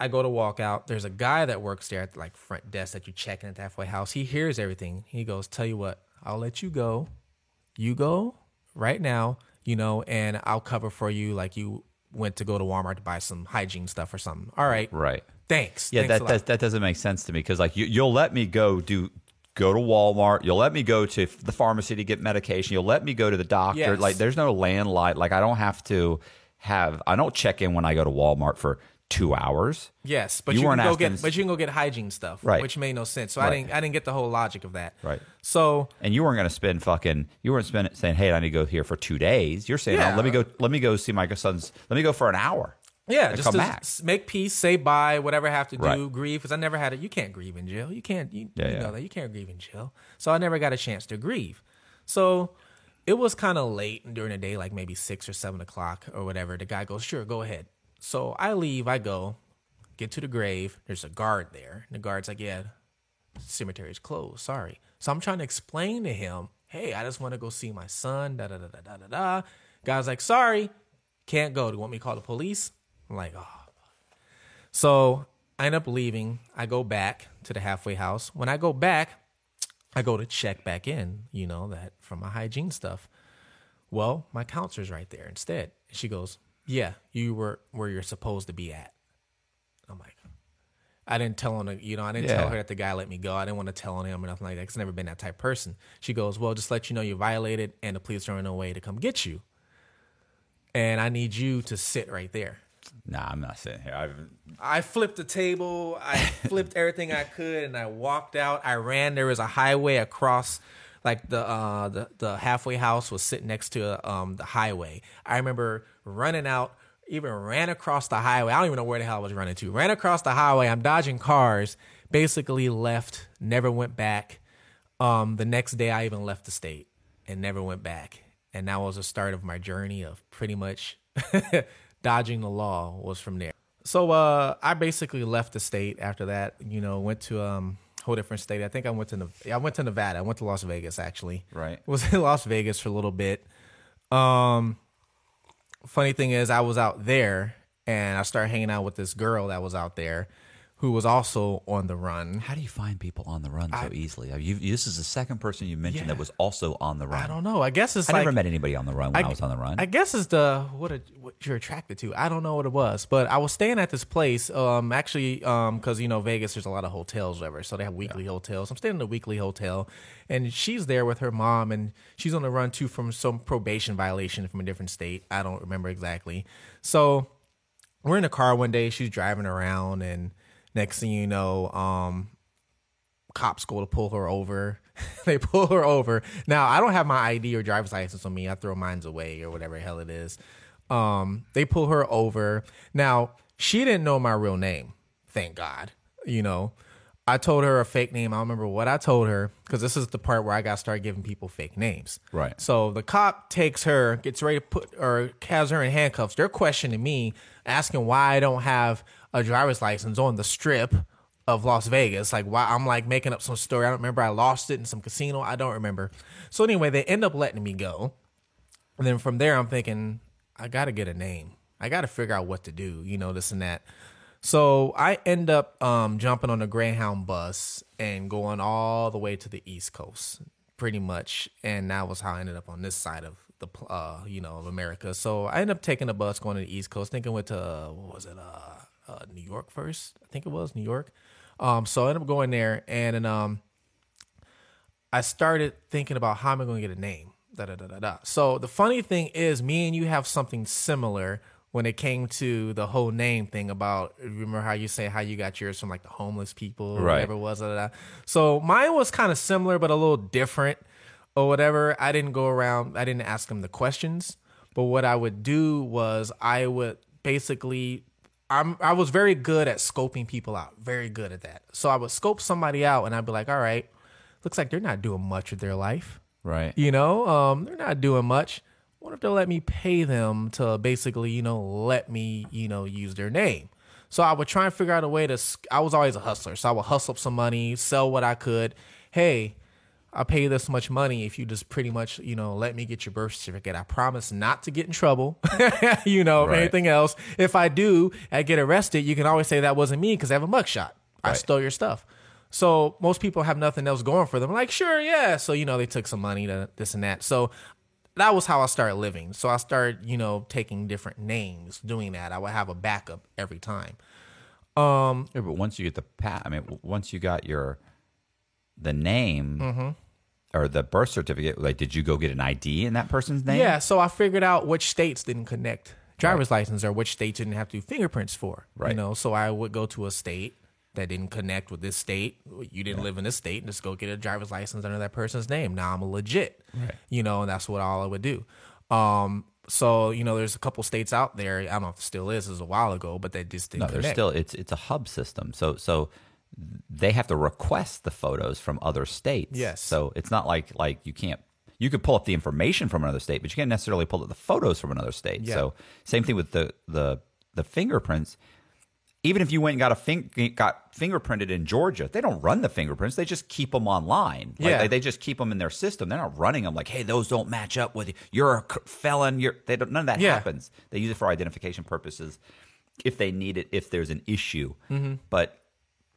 I go to walk out. There's a guy that works there at the like front desk that you check in at the halfway house. He hears everything. He goes, Tell you what, I'll let you go. You go right now, you know, and I'll cover for you like you went to go to Walmart to buy some hygiene stuff or something. All right. Right. Thanks. Yeah, Thanks that, that that doesn't make sense to me because like you, you'll let me go do go to Walmart, you'll let me go to the pharmacy to get medication, you'll let me go to the doctor. Yes. Like there's no landline. Like I don't have to have. I don't check in when I go to Walmart for two hours. Yes, but You you, weren't can go get but you can go get hygiene stuff, Right. Which made no sense. So I didn't I didn't get the whole logic of that. Right. So And you weren't going to spend fucking. You weren't spending saying, "Hey, I need to go here for two days." You're saying, Yeah. oh, "Let me go. Let me go see my son's. Let me go for an hour." Yeah, just come to back. make peace, say bye, whatever I have to do, Right. grieve. Because I never had it. You can't grieve in jail. You can't. You, Yeah, you yeah. know that you can't grieve in jail. So I never got a chance to grieve. So it was kind of late during the day, like maybe six or seven o'clock or whatever. The guy goes, "Sure, go ahead." So I leave. I go, get to the grave. There's a guard there. And the guard's like, "Yeah, cemetery is closed. Sorry." So I'm trying to explain to him, "Hey, I just want to go see my son." Da da da da da da da. Guy's like, "Sorry, can't go. Do you want me to call the police?" I'm like, "Oh." So I end up leaving. I go back to the halfway house. When I go back, I go to check back in, you know, that from my hygiene stuff. Well, my counselor's right there instead. She goes, Yeah, you were where you're supposed to be at. I'm like, I didn't tell him, you know, I didn't Yeah. tell her that the guy let me go. I didn't want to tell on him or nothing like that. 'cause I've never been that type of person. She goes, Well, just let you know you violated and the police are on their way to come get you. And I need you to sit right there. Nah, I'm not sitting here. I've, I flipped the table. I flipped everything I could, and I walked out. I ran. There was a highway across, like the uh, the the halfway house was sitting next to um the highway. I remember running out. Even ran across the highway. I don't even know where the hell I was running to. Ran across the highway. I'm dodging cars. Basically left. Never went back. Um, the next day I even left the state and never went back. And that was the start of my journey of pretty much dodging the law was from there. So uh, I basically left the state after that. You know, went to um a whole different state. I think I went to Nev- I went to Nevada. I went to Las Vegas actually. Right. Was in Las Vegas for a little bit. Um, funny thing is, I was out there and I started hanging out with this girl that was out there, who was also on the run. how do you find people on the run so easily? I mean, you, this is the second person you mentioned Yeah. that was also on the run. I don't know. I guess it's I like never met anybody on the run when I, I- was on the run. I guess it's the what it, what you're attracted to. I don't know what it was, but I was staying at this place. Um, actually, um, because you know Vegas, there's a lot of hotels, whatever. So they have weekly hotels. I'm staying in a weekly hotel, and she's there with her mom, and she's on the run too from some probation violation from a different state. I don't remember exactly. So we're in a car one day. She's driving around, and next thing you know, um, cops go to pull her over. they pull her over. Now I don't have my ID or driver's license on me. I throw mine's away or whatever the hell it is. Um, they pull her over. Now she didn't know my real name. Thank God. You know, I told her a fake name. I don't remember what I told her because this is the part where I got to start giving people fake names. Right. So the cop takes her, gets ready to put or has her in handcuffs. They're questioning me, asking why I don't have a driver's license on the strip of Las Vegas. Like why I'm like making up some story. I don't remember. I lost it in some casino. I don't remember. So anyway, they end up letting me go. And then from there, I'm thinking, I got to get a name. I got to figure out what to do, you know, this and that. So I end up um, jumping on a Greyhound bus and going all the way to the East Coast, pretty much. And that was how I ended up on this side of the, uh, you know, of America. So I ended up taking a bus going to the East Coast. Thinking went to uh, what was it, uh, uh, New York first? I think it was New York. Um, so I ended up going there, and, and um, I started thinking about how am I going to get a name. da da da da da. So the funny thing is, me and you have something similar when it came to the whole name thing about remember how you say how you got yours from like the homeless people or Right. whatever it was. Da, da, da. So mine was kind of similar but a little different or whatever. I didn't go around. I didn't ask them the questions, but what I would do was I would basically. I'm I was very good at scoping people out. Very good at that. So I would scope somebody out and I'd be like, all right, looks like they're not doing much with their life. Right. You know, um, they're not doing much. What if they'll let me pay them to basically, you know, let me, you know, use their name? So I would try and figure out a way to. I was always a hustler, so I would hustle up some money, sell what I could. Hey, I'll pay you this much money if you just pretty much, you know, let me get your birth certificate. I promise not to get in trouble, you know, or Right. anything else. If I do, I get arrested, you can always say that wasn't me because I have a mugshot. I stole your stuff. So most people have nothing else going for them. Like, sure, yeah. So, you know, they took some money to this and that. So that was how I started living. So I started, you know, taking different names, doing that. I would have a backup every time. Um, yeah, but once you get the pat, I mean, once you got your the name Mm-hmm. or the birth certificate, like, did you go get an ID in that person's name? Yeah, so I figured out which states didn't connect driver's license or which states didn't have to do fingerprints for. Right. You know, so I would go to a state that didn't connect with this state. You didn't live in this state, and just go get a driver's license under that person's name. Now I'm a legit. Right. You know, and that's what all I would do. Um, so you know, there's a couple states out there. I don't know if it still is. It was a while ago, but they just didn't No, there's still it's it's a hub system. So so they have to request the photos from other states. Yes. So it's not like like you can't you could pull up the information from another state, but you can't necessarily pull up the photos from another state. Yeah. So same thing with the the the fingerprints. Even if you went and got a fin- got fingerprinted in Georgia, they don't run the fingerprints. They just keep them online. Like, Yeah. they, they just keep them in their system. They're not running them like, hey, those don't match up with you. You're a felon. You're they don't. None of that Yeah. happens. They use it for identification purposes if they need it if there's an issue. Mm-hmm. But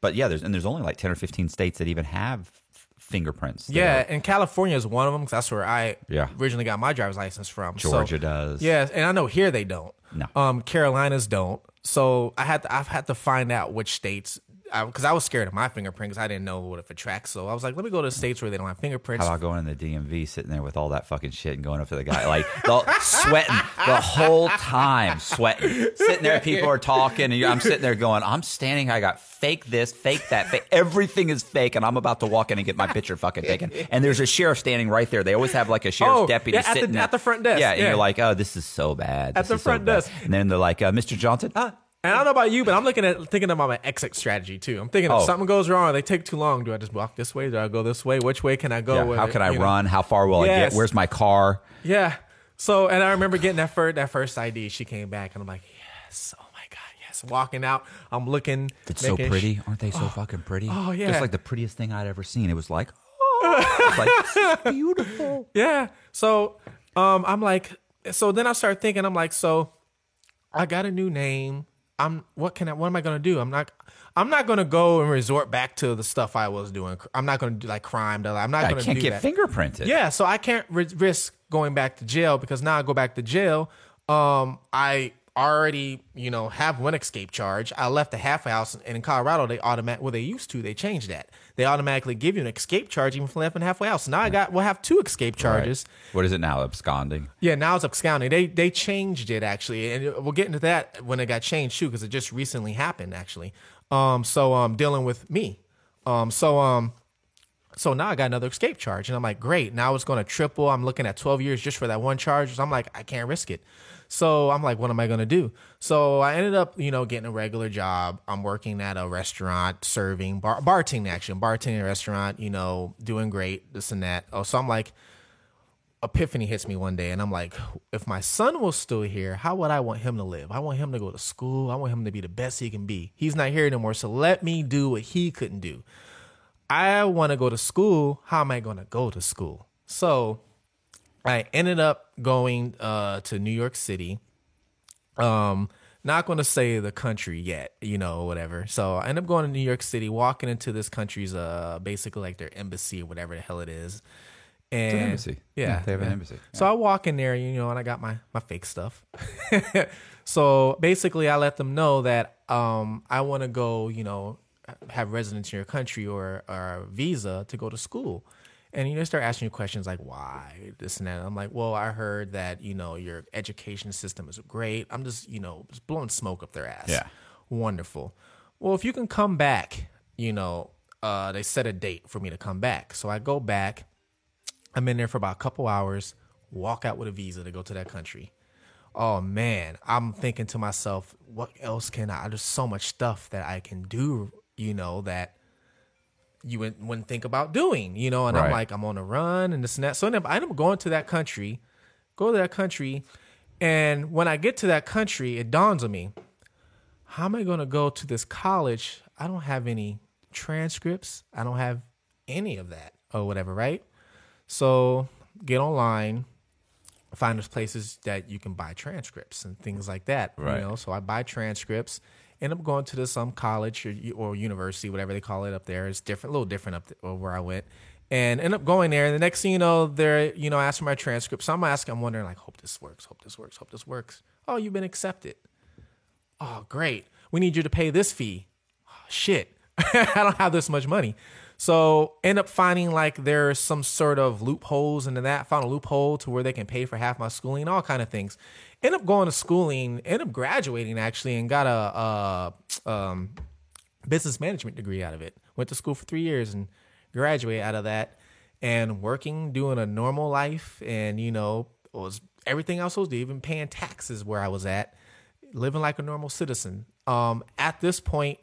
but yeah, there's and there's only like ten or fifteen states that even have fingerprints. Yeah, are- and California is one of them because that's where I Yeah. originally got my driver's license from. So- Georgia does. Yeah, and I know here they don't. No. Um, Carolinas don't. So I had to, I've had to find out which states because I, was scared of my fingerprint because I didn't know what if it tracks. So I was like, let me go to states where they don't have fingerprints. How about going in the DMV, sitting there with all that fucking shit, and going up to the guy like the, sweating the whole time, sweating, sitting there. People are talking, and you- I'm sitting there going, "I'm standing. I got fake this, fake that, fake. Everything is fake, and I'm about to walk in and get my picture fucking taken. And there's a sheriff standing right there. They always have like a sheriff's Oh, deputy yeah, at sitting there. at the front desk, Yeah, and yeah. you're like, "Oh, this is so bad." At the is so front bad." desk. and then they're like, uh, "Mr. Johnson." And I don't know about you, but I'm looking at thinking about my exit strategy too. I'm thinking Oh. if something goes wrong, they take too long. Do I just walk this way? Do I go this way? Which way can I go? Yeah, with how it? can I You know? run? How far will I Yes. get? Where's my car? Yeah. So, and I remember getting that first that first ID. She came back, and I'm like, yes, oh my god, yes. Walking out, I'm looking. It's so making sh- pretty. Aren't they so fucking pretty? Oh, yeah. Just like the prettiest thing I'd ever seen. It was like, oh, it was like this is beautiful. Yeah. So um I'm like so then I start thinking, I'm like, so I got a new name. I'm what can I what am I gonna do? I'm not I'm not gonna go and resort back to the stuff I was doing. I'm not gonna do like crime. I'm not I gonna can't do get that. fingerprinted. Yeah, so I can't ri- risk going back to jail because now I go back to jail. Um, I already, you know, have one escape charge. I left the half house, and in Colorado, they automatic. Well, they used to. They changed that. They automatically give you an escape charge even for left halfway out. So now I got. We'll have two escape Right. charges. What is it now? Absconding. Yeah, now it's absconding. They they changed it actually, and we'll get into that when it got changed too, because it just recently happened actually. Um, so um, dealing with me. Um, so um, so now I got another escape charge, and I'm like, great. Now it's going to triple. I'm looking at 12 years just for that one charge. So I'm like, I can't risk it. So I'm like, what am I going to do? So I ended up, you know, getting a regular job. I'm working at a restaurant, serving bar, bartending actually, bartending restaurant. You know, doing great, this and that. Oh, so I'm like, epiphany hits me one day and I'm like, if my son was still here, how would I want him to live? I want him to go to school. I want him to be the best he can be. He's not here anymore, so let me do what he couldn't do. I want to go to school. How am I going to go to school? So I ended up going uh, to New York City. Um, not going to say the country yet, you know, whatever. So I end up going to New York City, walking into this country's uh, basically like their embassy or whatever the hell it is. And an embassy. Yeah, Yeah, they have an yeah. embassy. So I walk in there, you know, and I got my my fake stuff. so basically, I let them know that um, I want to go, you know, have residence in your country or or a visa to go to school. And you know, start asking you questions like why this and that. I'm like, well, I heard that you know your education system is great. I'm just you know just blowing smoke up their ass. Yeah. wonderful. Well, if you can come back, you know, uh, they set a date for me to come back. So I go back. I'm in there for about a couple hours. Walk out with a visa to go to that country. Oh man, I'm thinking to myself, what else can I? There's so much stuff that I can do, you know, that you wouldn't, wouldn't think about doing, you know. And I'm like, I'm on a run and this and that. So I end up, I end up going to that country, go to that country, and when I get to that country, it dawns on me, how am I going to go to this college? I don't have any transcripts. I don't have any of that or whatever, right? So get online, find those places that you can buy transcripts and things like that. Right. You know, so I buy transcripts. End up going to this some college or, or university, whatever they call it up there. It's different, a little different up there, uh, where I went, and end up going there. And the next thing you know, they're you know asking for my transcript. So I'm asking, I'm wondering like, hope this works, hope this works, hope this works. Oh, you've been accepted. Oh, great. We need you to pay this fee. Oh, shit. I don't have this much money. So end up finding like there's some sort of loopholes into that. Found a loophole to where they can pay for half my schooling, all kind of things. End up going to schooling, end up graduating actually, and got a, a um, business management degree out of it. Went to school for three years and graduated out of that, and working, doing a normal life, and you know was everything else was even paying taxes where I was at, living like a normal citizen. Um, at this point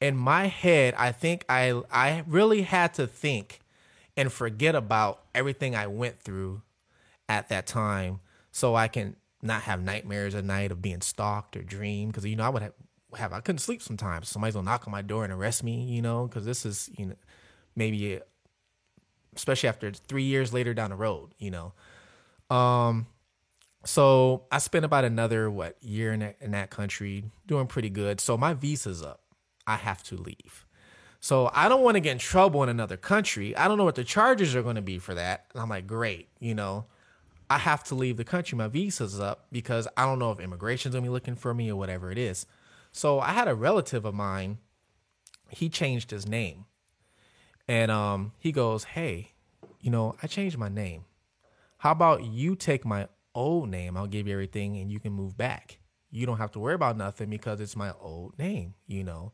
in my head, I think I I really had to think and forget about everything I went through at that time, so I can not have nightmares at night of being stalked or dream because you know I would have, have I couldn't sleep sometimes. Somebody's gonna knock on my door and arrest me, you know, because this is you know maybe especially after three years later down the road, you know. Um, so I spent about another what year in that, in that country, doing pretty good. So my visa's up. I have to leave. So I don't want to get in trouble in another country. I don't know what the charges are going to be for that. And I'm like, great, you know, I have to leave the country. My visa's up because I don't know if immigration's gonna be looking for me or whatever it is. So I had a relative of mine. He changed his name, and um, he goes, "Hey, you know, I changed my name. How about you take my old name? I'll give you everything, and you can move back. You don't have to worry about nothing because it's my old name. You know."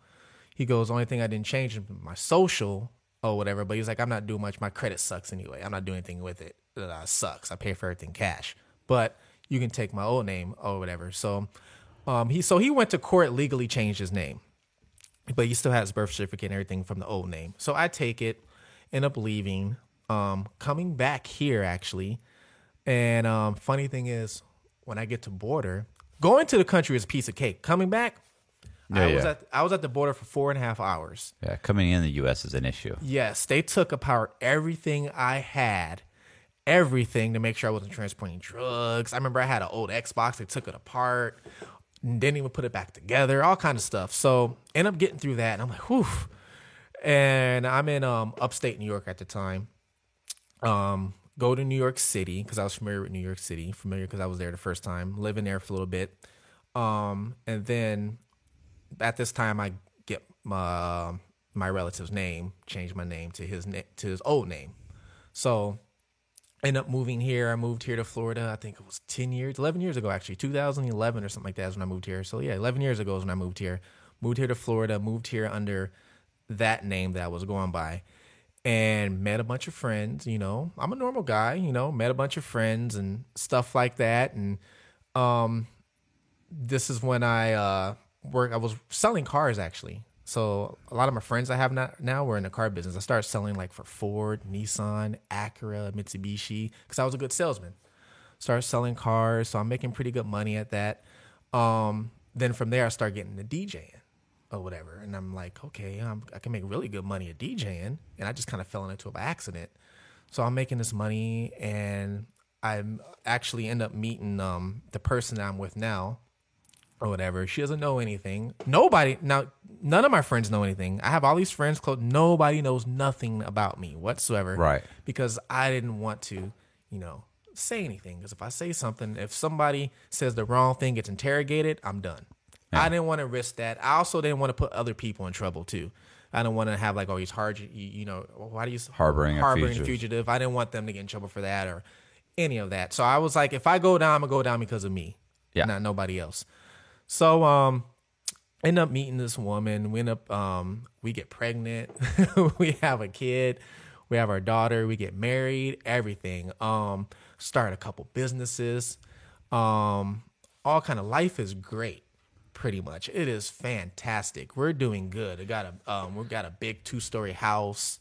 He goes, "Only thing I didn't change is my social or whatever." But he's like, "I'm not doing much. My credit sucks anyway. I'm not doing anything with it. Uh, sucks. I pay for everything cash, but you can take my old name or whatever." So, um, he so he went to court legally changed his name but he still has birth certificate and everything from the old name. So I take it, end up leaving, um, coming back here actually. And um, funny thing is, when I get to border, going to the country is a piece of cake. Coming back, Yeah, I was yeah. at I was at the border for four and a half hours. Yeah, coming in the U.S. is an issue. Yes, they took apart everything I had, everything to make sure I wasn't transporting drugs. I remember I had an old Xbox. They took it apart, didn't even put it back together, all kind of stuff. So end up getting through that, and I'm like, whew. And I'm in um upstate New York at the time. Um, go to New York City because I was familiar with New York City, familiar because I was there the first time, living there for a little bit. Um, and then at this time I get my my relative's name, change my name to his na- to his old name. So end up moving here. I moved here to Florida. I think it was 10 years, 11 years ago actually. 2011 or something like that is when I moved here. So yeah, 11 years ago is when I moved here. Moved here to Florida, moved here under that name that I was going by and met a bunch of friends, you know. I'm a normal guy, you know, met a bunch of friends and stuff like that and um this is when I uh work I was selling cars actually. So a lot of my friends I have not, now were in the car business. I started selling like for Ford, Nissan, Acura, Mitsubishi because I was a good salesman. Started selling cars, so I'm making pretty good money at that. Um, then from there I start getting the DJing or whatever, and I'm like, okay, I'm, I can make really good money at DJing, and I just kind of fell into it by accident. So I'm making this money, and I actually end up meeting um, the person that I'm with now or whatever. She doesn't know anything. Nobody now. None of my friends know anything. I have all these friends close. Nobody knows nothing about me whatsoever. Right. Because I didn't want to, you know, say anything. Because if I say something, if somebody says the wrong thing, gets interrogated, I'm done. I didn't want to risk that. I also didn't want to put other people in trouble too. I didn't want to have like all these hard, you, you know, why do you Harboring a harboring fugitive. fugitive? I didn't want them to get in trouble for that or any of that. So I was like, if I go down, I'm gonna go down because of me, Yeah. not nobody else. So um, end up meeting this woman. We end up um, we get pregnant. we have a kid. We have our daughter. We get married. Everything. Um, start a couple businesses. Um, all kind of life is great. Pretty much, it is fantastic. We're doing good. We got a um, we got a big two story house,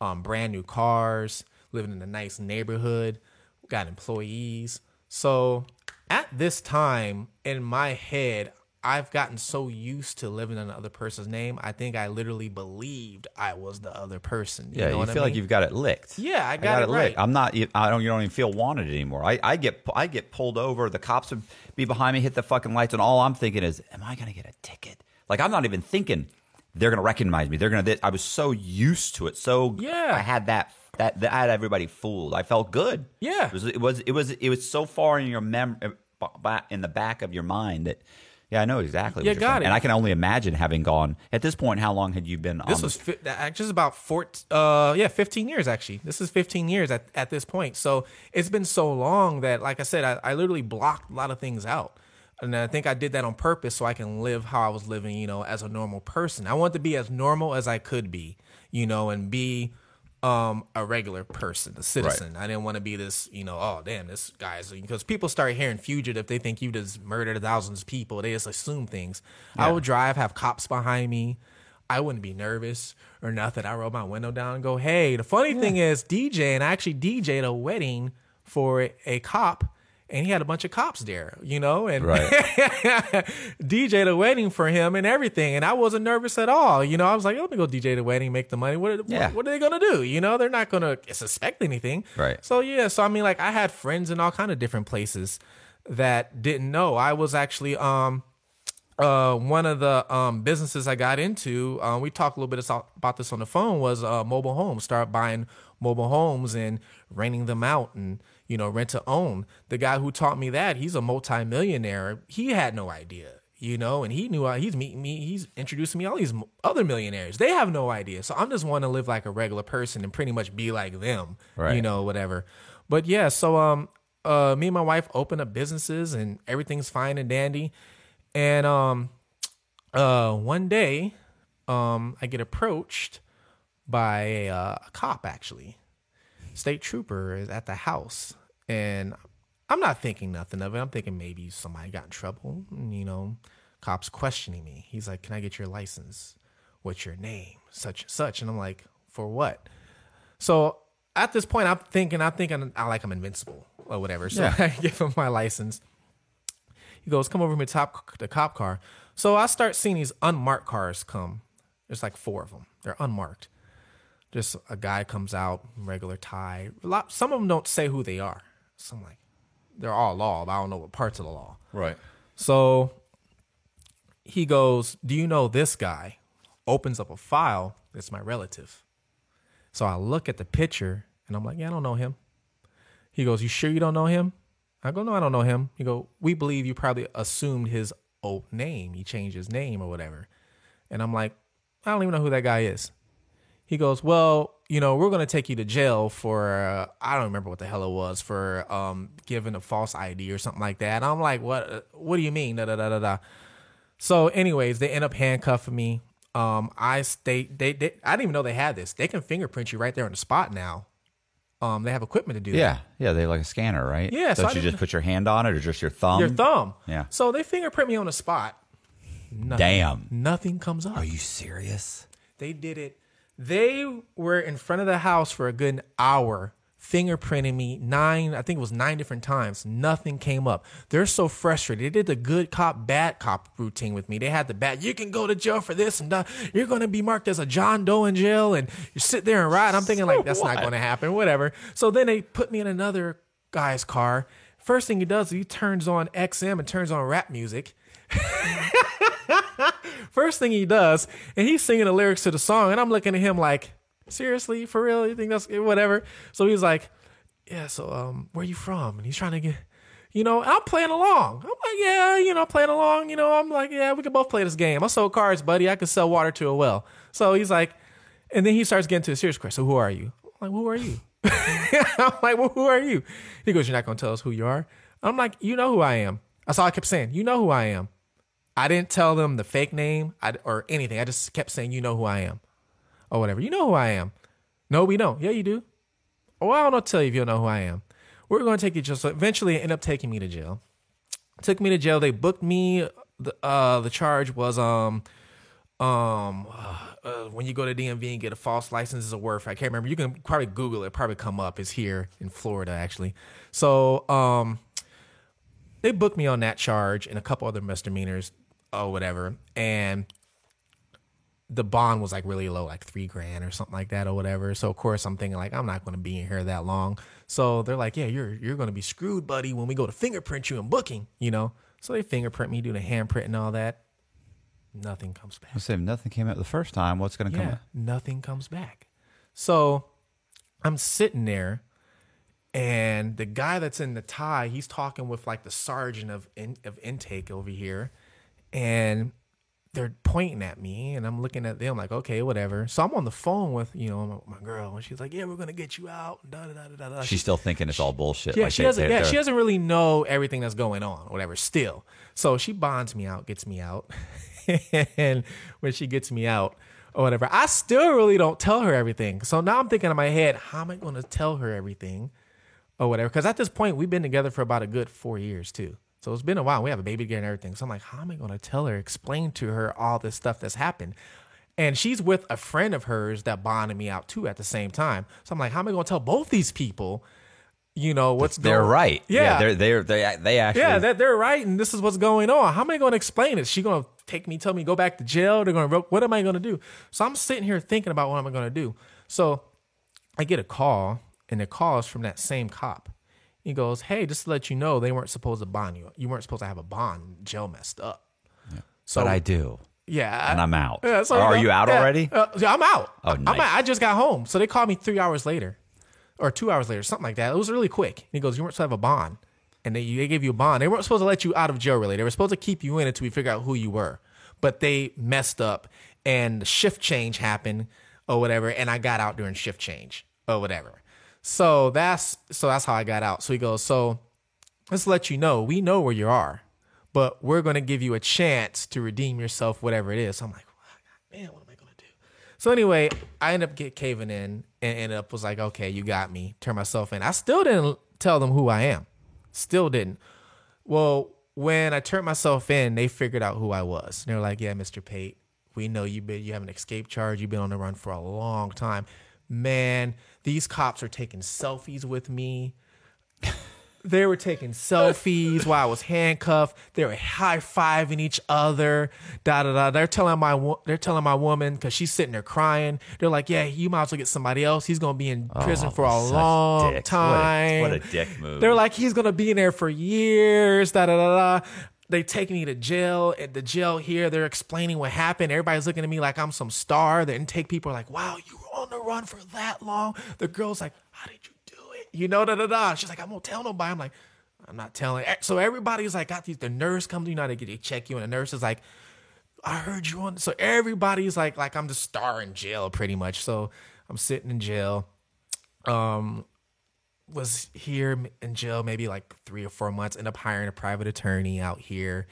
um, brand new cars, living in a nice neighborhood, got employees. So at this time in my head, I've gotten so used to living in another person's name. I think I literally believed I was the other person. You Yeah, know you feel I like you've got it licked. Yeah, I got it right. licked. I'm not. I don't. You don't even feel wanted anymore. I, I get. I get pulled over. The cops would be behind me, hit the fucking lights, and all I'm thinking is, "Am I to get a ticket?" Like I'm not even thinking they're to recognize me. They're to. I was so used to it. So Yeah. I had that. That, that I had everybody fooled. I felt good. Yeah. it was. It was. It was, it was so far in your mem in the back of your mind that. Yeah, I know exactly. You what you're got saying. it. and I can only imagine having gone at this point. How long had you been? This was fi- just about four, uh, yeah, fifteen years actually. This is fifteen years at, at this point. So it's been so long that, like I said, I, I literally blocked a lot of things out, and I think I did that on purpose so I can live how I was living, you know, as a normal person. I want to be as normal as I could be, you know, and be um a regular person, a citizen. I didn't want to be this, you know, oh damn, this guy's because people start hearing fugitive, they think you just murdered thousands of people. They just assume things. I would drive, have cops behind me. I wouldn't be nervous or nothing. I roll my window down and go, hey. The funny thing is, DJ and I actually DJ'd a wedding for a cop, and he had a bunch of cops there, you know, and Right. DJ'd a wedding for him and everything. And I wasn't nervous at all. You know, I was like, let me go DJ the wedding, make the money. What, Yeah. what, what are they going to do? You know, they're not going to suspect anything. Right. So, yeah. So, I mean, like, I had friends in all kind of different places that didn't know. I was actually, um, uh, one of the um, businesses I got into, uh, we talked a little bit about about this on the phone, was uh, mobile homes. Start buying mobile homes and renting them out and, you know, rent to own. The guy who taught me that, he's a multimillionaire. He had no idea, you know, and he knew uh, he's meeting me, he's introducing me all these other millionaires. They have no idea. So I'm just want to live like a regular person and pretty much be like them, Right. you know, whatever. But yeah, so um, uh, me and my wife open up businesses and everything's fine and dandy. And um, uh, one day, um, I get approached by a, uh, a cop. Actually, state trooper is at the house, and I'm not thinking nothing of it. I'm thinking maybe somebody got in trouble. and, You know, cops questioning me. He's like, "Can I get your license? What's your name? Such and such." And I'm like, "For what?" So at this point, I'm thinking, I'm thinking, I like I'm invincible or whatever. So Yeah. I give him my license. He goes, "Come over to my top the cop car." So I start seeing these unmarked cars come. There's like four of them. They're unmarked. Just a guy comes out, regular tie. A lot. Some of them don't say who they are. So I'm like, they're all law, but I don't know what parts of the law. right. So he goes, Do you know this guy? Opens up a file. It's my relative. So I look at the picture and I'm like, Yeah, I don't know him. He goes, You sure you don't know him? I go, No, I don't know him. He go, We believe you probably assumed his old name. He changed his name or whatever. And I'm like, I don't even know who that guy is. He goes, well, you know, we're gonna take you to jail for uh, I don't remember what the hell it was for um, giving a false ID or something like that. And I'm like, what? What do you mean? Da da da da da. So, anyways, they end up handcuffing me. Um, I stay. They, they I didn't even know they had this. They can fingerprint you right there on the spot now. Um, they have equipment to do that. Yeah, yeah, they like a scanner, right? Yeah, so Don't you just put your hand on it, or just your thumb? Your thumb. Yeah. So they fingerprint me on the spot. Nothing. Damn. Nothing comes up. Are you serious? They did it. They were in front of the house for a good hour, fingerprinting me nine, I think it was nine different times. Nothing came up. They're so frustrated. They did the good cop, bad cop routine with me. They had the bad, you can go to jail for this and that. You're going to be marked as a John Doe in jail and you sit there and ride. I'm thinking, like, that's not going to happen, whatever. So then they put me in another guy's car. First thing he does is he turns on XM and turns on rap music. First thing he does, and he's singing the lyrics to the song, and I'm looking at him like, seriously, for real? You think that's whatever? So he's like, yeah. So um, where you from? And he's trying to get, You know, I'm playing along. I'm like, yeah, you know, playing along. You know, I'm like, yeah, we can both play this game. I sold cars, buddy. I could sell water to a well. So he's like, and then he starts getting to a serious question. So who are you? I'm like, who are you? I'm like, well, who are you? He goes, you're not to tell us who you are? I'm like, you know who I am. That's all I kept saying. You know who I am. I didn't tell them the fake name or anything. I just kept saying, you know who I am or whatever. You know who I am. No, we don't. Yeah, you do. Well, I don't tell you if you don't know who I am. We're going to take you to jail. So eventually, it ended up taking me to jail. Took me to jail. They booked me. The uh, the charge was um um uh, when you go to DMV and get a false license is a word. I can't remember. You can probably Google it. Probably come up. It's here in Florida actually. So um they booked me on that charge and a couple other misdemeanors or whatever. And the bond was like really low, like three grand or something like that or whatever. So of course I'm thinking like I'm not going to be in here that long. So they're like, yeah, you're you're going to be screwed, buddy, when we go to fingerprint you and booking, you know. So they fingerprint me, do the handprint and all that. Nothing comes back. I said nothing came out the first time. What's going to come? Yeah, nothing comes back. So I'm sitting there, and the guy that's in the tie, he's talking with like the sergeant of in, of intake over here, and they're pointing at me and I'm looking at them like, okay, whatever. So I'm on the phone with, you know, my, my girl and she's like, yeah, we're going to get you out. Da, da, da, da, She's still thinking it's all bullshit. Yeah, like she they- doesn't, yeah, she doesn't really know everything that's going on, whatever, still. So she bonds me out, gets me out. and when she gets me out or whatever, I still really don't tell her everything. So now I'm thinking in my head, how am I going to tell her everything or whatever? Because at this point, we've been together for about a good four years too. So it's been a while. We have a baby together and everything. So I'm like, how am I going to tell her, explain to her all this stuff that's happened? And she's with a friend of hers that bonded me out too at the same time. So I'm like, how am I going to tell both these people, you know, what's going on? They're going right. Yeah. they're they're they they actually. Yeah, that they're right, and this is what's going on. How am I going to explain it? She going to take me, tell me, go back to jail? They're going to, what am I going to do? So I'm sitting here thinking about what am I going to do. So I get a call, and the call is from that same cop. He goes, "Hey, just to let you know, they weren't supposed to bond you. You weren't supposed to have a bond. Jail messed up." So but I do, yeah, and I'm out. yeah, so, are know, you out yeah, already? uh, yeah, I'm out. Oh, I'm out. I just got home. So they called me three hours later or two hours later, something like that. It was really quick. And he goes, You weren't supposed to have a bond. And they, they gave you a bond. They weren't supposed to let you out of jail, really. They were supposed to keep you in until we figure out who you were. But they messed up and the shift change happened or whatever. And I got out during shift change or whatever. So that's so that's how I got out. So he goes, So let's let you know, we know where you are, but we're to give you a chance to redeem yourself, whatever it is. So I'm like, man, what am I to do? So anyway, I end up get caving in and ended up was like, okay, you got me. Turn myself in. I still didn't tell them who I am. Still didn't. Well, when I turned myself in, they figured out who I was. They were like, yeah, Mr. Pate, we know you've been you have an escape charge. You've been on the run for a long time. Man, these cops are taking selfies with me. They were taking selfies while I was handcuffed. They were high fiving each other. Da da da. They're telling my they're telling my woman because she's sitting there crying. They're like, "Yeah, you might as well get somebody else. He's gonna be in oh, prison for a Oh, long dicks. time." What a, what a dick move. They're like, he's gonna be in there for years. Da da da da. They take me to jail. At the jail here, they're explaining what happened. Everybody's looking at me like I'm some star. The intake people are like, "Wow, you were on the run for that long." The girl's like, "How did you do it?" You know, da da da. She's like, "I won't tell nobody." I'm like, "I'm not telling." So everybody's like, got these. The nurse comes, to you know, they to check you, and the nurse is like, I heard you on. So everybody's like, like I'm the star in jail, pretty much. So I'm sitting in jail. Um, was here in jail maybe like three or four months. Ended up hiring a private attorney out here.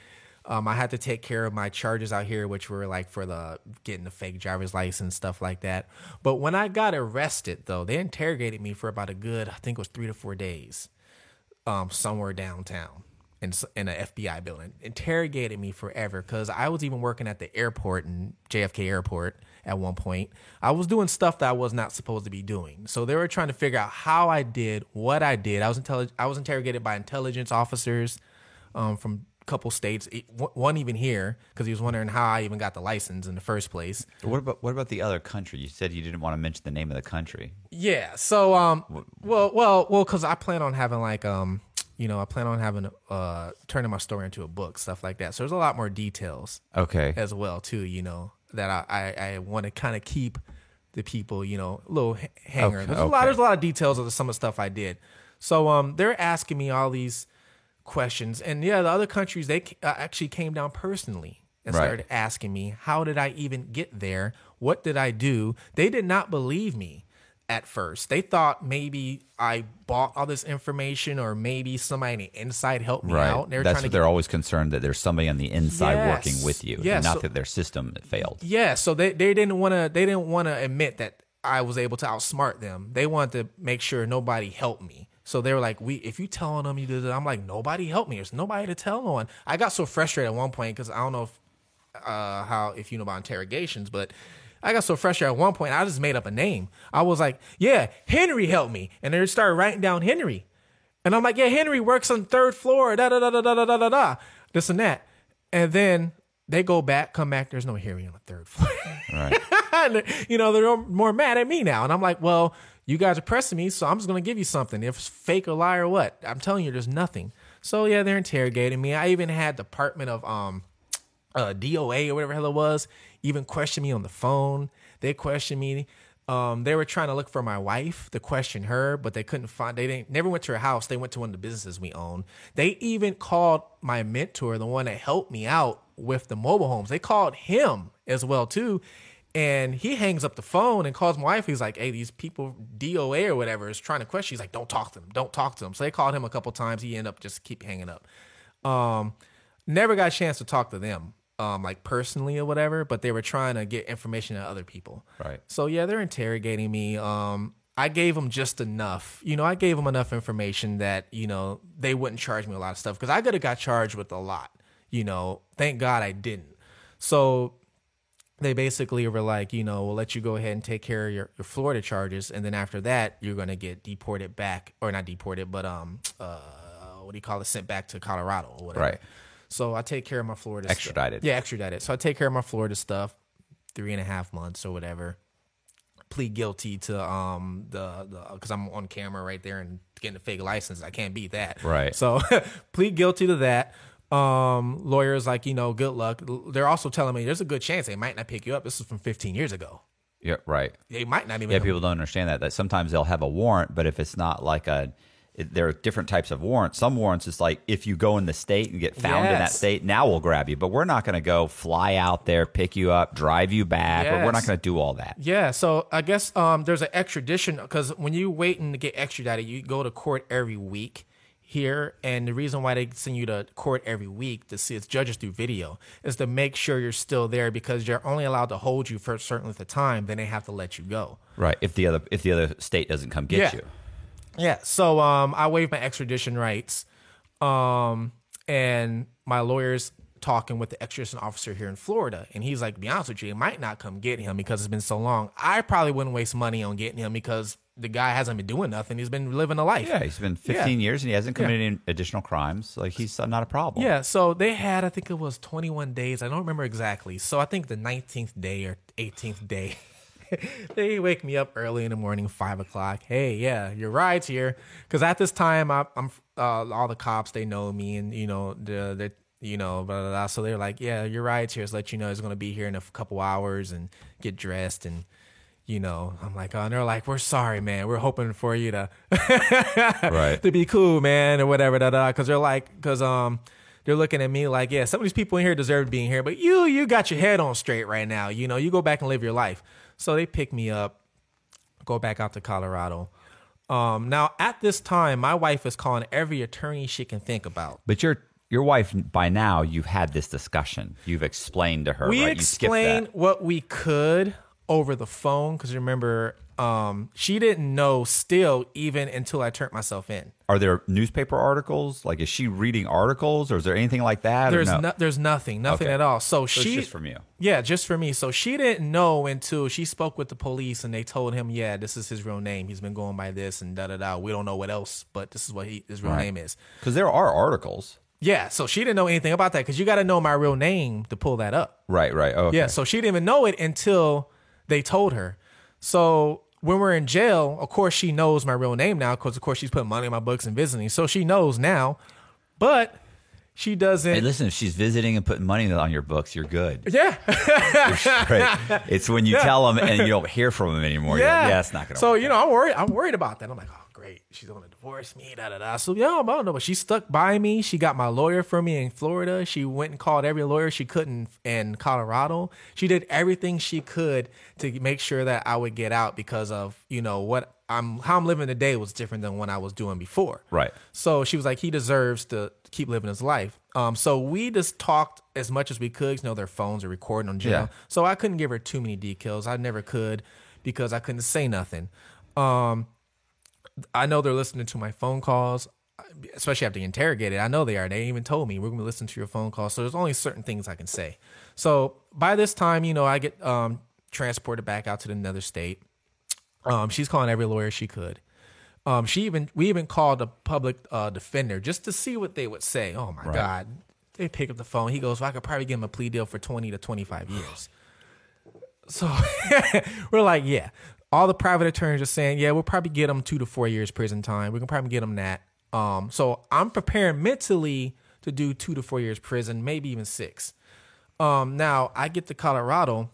Um, I had to take care of my charges out here, which were like for the getting the fake driver's license stuff like that. But when I got arrested, though, they interrogated me for about a good, I think it was three to four days um, somewhere downtown in, in an FBI building. Interrogated me forever because I was even working at the airport in JFK Airport at one point. I was doing stuff that I was not supposed to be doing. So they were trying to figure out how I did what I did. I was intellig- I was interrogated by intelligence officers um, from a couple states. One- even here because he was wondering how I even got the license in the first place. what about what about the other country? You said you didn't want to mention the name of the country. Yeah. So um well well well cuz I plan on having like um you know, I plan on having uh turning my story into a book, stuff like that. So there's a lot more details Okay. as well too, you know, that I I, I want to kind of keep the people, you know, a little hanger. Okay, There's a lot there's a lot of details of some of the stuff I did. So um they're asking me all these questions. And yeah, the other countries they uh, actually came down personally and Right. started asking me, how did I even get there? What did I do? They did not believe me at first. They thought maybe I bought all this information or maybe somebody on the inside helped me Right. out. They were That's what they're always concerned that there's somebody on the inside Yes. working with you, Yeah, and not so- that their system failed. Yeah, so they, they didn't want to they didn't want to admit that I was able to outsmart them. They wanted to make sure nobody helped me. So they were like, "We, if you telling them you did it," I'm like, "Nobody helped me. There's nobody to tell on." I got so frustrated at one point because I don't know if uh, how if you know about interrogations, but I got so frustrated at one point I just made up a name. I was like, "Yeah, Henry helped me," and they started writing down Henry, and I'm like, "Yeah, Henry works on third floor." Da da da da da da da da. This and that, and then they go back, come back. There's no Henry on the third floor. Right. You know, they're more mad at me now. And I'm like, well, you guys are pressing me, so I'm just going to give you something. If it's fake or lie or what, I'm telling you, there's nothing. So, yeah, they're interrogating me. I even had Department of um, uh, DOA or whatever hell it was even questioned me on the phone. They questioned me. Um, they were trying to look for my wife to question her, but they couldn't find. They didn't. Never went to her house. They went to one of the businesses we own. They even called my mentor, the one that helped me out with the mobile homes. They called him as well too, and he hangs up the phone and calls my wife. He's like, "Hey, these people, DOA or whatever, is trying to question." He's like, "Don't talk to them. Don't talk to them." So they called him a couple times. He ended up just keep hanging up. Um, never got a chance to talk to them, um, like personally or whatever. But they were trying to get information to other people. Right. So yeah, they're interrogating me. Um, I gave them just enough. You know, I gave them enough information that you know they wouldn't charge me a lot of stuff because I could have got charged with a lot. You know, thank God I didn't. So they basically were like, you know, we'll let you go ahead and take care of your, your Florida charges, and then after that, you're gonna get deported back, or not deported, but um, uh, what do you call it, sent back to Colorado or whatever. Right. So I take care of my Florida stuff. Extradited. Yeah, extradited. So I take care of my Florida stuff, three and a half months or whatever. Plead guilty to um the the because I'm on camera right there and getting a fake license. I can't beat that. Right. So plead guilty to that. Um, lawyers like you know, good luck. They're also telling me there's a good chance they might not pick you up. This is from 15 years ago. Yeah. Right. They might not even. Yeah, people don't understand that. That sometimes they'll have a warrant, but if it's not like a, it, there are different types of warrants. Some warrants is like if you go in the state and get found in that state, now we'll grab you. But we're not going to go fly out there, pick you up, drive you back. Or we're not going to do all that. Yeah, so I guess um, there's an extradition because when you're waiting to get extradited, you go to court every week here, and the reason why they send you to court every week to see its judges through video is to make sure you're still there because you're only allowed to hold you for a certain length of time, then they have to let you go. Right. If the other if the other state doesn't come get Yeah. you. Yeah. So um, I waived my extradition rights, um, and my lawyer's talking with the extradition officer here in Florida, and he's like, to "Be honest with you, it might not come get him because it's been so long. I probably wouldn't waste money on getting him because the guy hasn't been doing nothing. He's been living a life. Yeah, he's been 15 Yeah. years and he hasn't committed any additional crimes. Like he's not a problem. Yeah, so they had, I think it was 21 days. I don't remember exactly. So I think the 19th day or 18th day, they wake me up early in the morning, five o'clock. Hey, yeah, your ride's here. Because at this time, I, I'm uh, all the cops they know me, and you know the the you know blah, blah, blah. so they're like, yeah, your ride's here. So let you know it's gonna be here in a couple hours, and get dressed and. You know, I'm like, oh, and they're like, we're sorry, man. We're hoping for you to Right. to be cool, man, or whatever. Da da. Because they're like, because um, they're looking at me like, yeah, some of these people in here deserve being here, but you, you got your head on straight right now. You know, you go back and live your life. So they pick me up, go back out to Colorado. Um, now at this time, my wife is calling every attorney she can think about. But your your wife by now you've had this discussion. You've explained to her. we right? Explained what we could over the phone because remember, um, she didn't know still even until I turned myself in. Are there newspaper articles? Like, is she reading articles, or is there anything like that? There's no? no, there's nothing, nothing Okay. at all. So, So she just from you. Yeah, just for me. So she didn't know until she spoke with the police and they told him, yeah, this is his real name. He's been going by this and da da da. We don't know what else, but this is what he, his real Right. name is. Because there are articles. Yeah, so she didn't know anything about that because you got to know my real name to pull that up. Right. Right. Oh, okay. Yeah, so she didn't even know it until they told her. So when we're in jail, of course she knows my real name now because of course she's putting money in my books and visiting. So she knows now, but she doesn't. Hey, listen, if she's visiting and putting money on your books, you're good. yeah. It's when you tell them and you don't hear from them anymore. You're like, yeah, it's not going to So you know, I'm worried. I'm worried about that. I'm like, oh great. She's gonna divorce me. Da da da. So yeah, I don't know, but she stuck by me. She got my lawyer for me in Florida. She went and called every lawyer she could in, in Colorado. She did everything she could to make sure that I would get out because of you know what I'm how I'm living today was different than what I was doing before. Right. So she was like, he deserves to keep living his life. Um, so we just talked as much as we could. You know, their phones are recording on jail. Yeah. So I couldn't give her too many details. I never could because I couldn't say nothing. Um, I know they're listening to my phone calls, especially after interrogated. I know they are. They even told me we're going to listen to your phone calls. So there's only certain things I can say. So by this time, you know, I get um, transported back out to the another state. Um, she's calling every lawyer she could. Um, she even we even called a public uh, defender just to see what they would say. Oh my god, they pick up the phone. He goes, well, "I could probably give him a plea deal for twenty to twenty five years." so we're like, "Yeah." All the private attorneys are saying, "Yeah, we'll probably get them two to four years prison time. We can probably get them that." Um, so I'm preparing mentally to do two to four years prison, maybe even six. Um, now I get to Colorado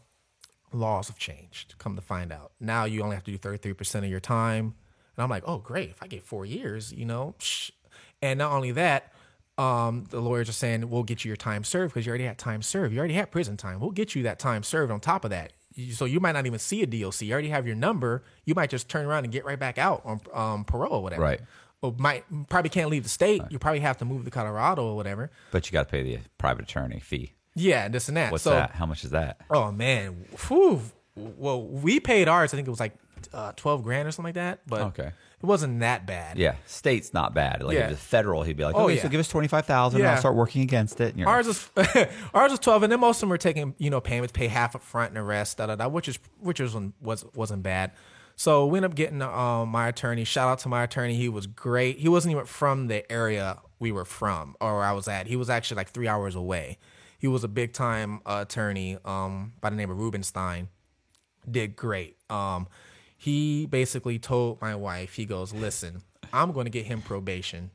laws have changed. Come to find out, now you only have to do thirty three percent of your time, and I'm like, oh great, if I get four years, you know, and not only that, um, the lawyers are saying we'll get you your time served because you already had time served, you already had prison time. We'll get you that time served on top of that. So you might not even see a DOC. You already have your number. You might just turn around and get right back out on um, parole or whatever. Right. Or might probably can't leave the state. You probably have to move to Colorado or whatever. But you got to pay the private attorney fee. Yeah, this and that. What's so, that? How much is that? Oh man, Whew. Well, we paid ours. I think it was like uh, twelve grand or something like that. But Okay. It wasn't that bad. Yeah, state's not bad. Like Yeah. if it's federal, he'd be like, Oh, "Oh, okay, yeah. so give us twenty five thousand, and Yeah. I'll start working against it." And you're Ours is ours was twelve, and then most of them were taking you know payments, pay half up front and the rest, da da da, which is which was was wasn't bad. So we ended up getting um, my attorney. Shout out to my attorney. He was great. He wasn't even from the area we were from or I was at. He was actually like three hours away. He was a big time uh, attorney um, by the name of Rubenstein. Did great. Um, he basically told my wife, he goes, "Listen, I'm going to get him probation."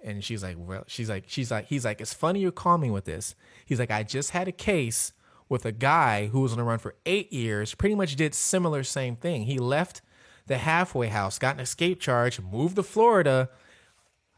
And she's like, well, she's like, she's like, he's like, it's funny you're calling me with this. He's like, I just had a case with a guy who was on the run for eight years, pretty much did similar same thing. He left the halfway house, got an escape charge, moved to Florida,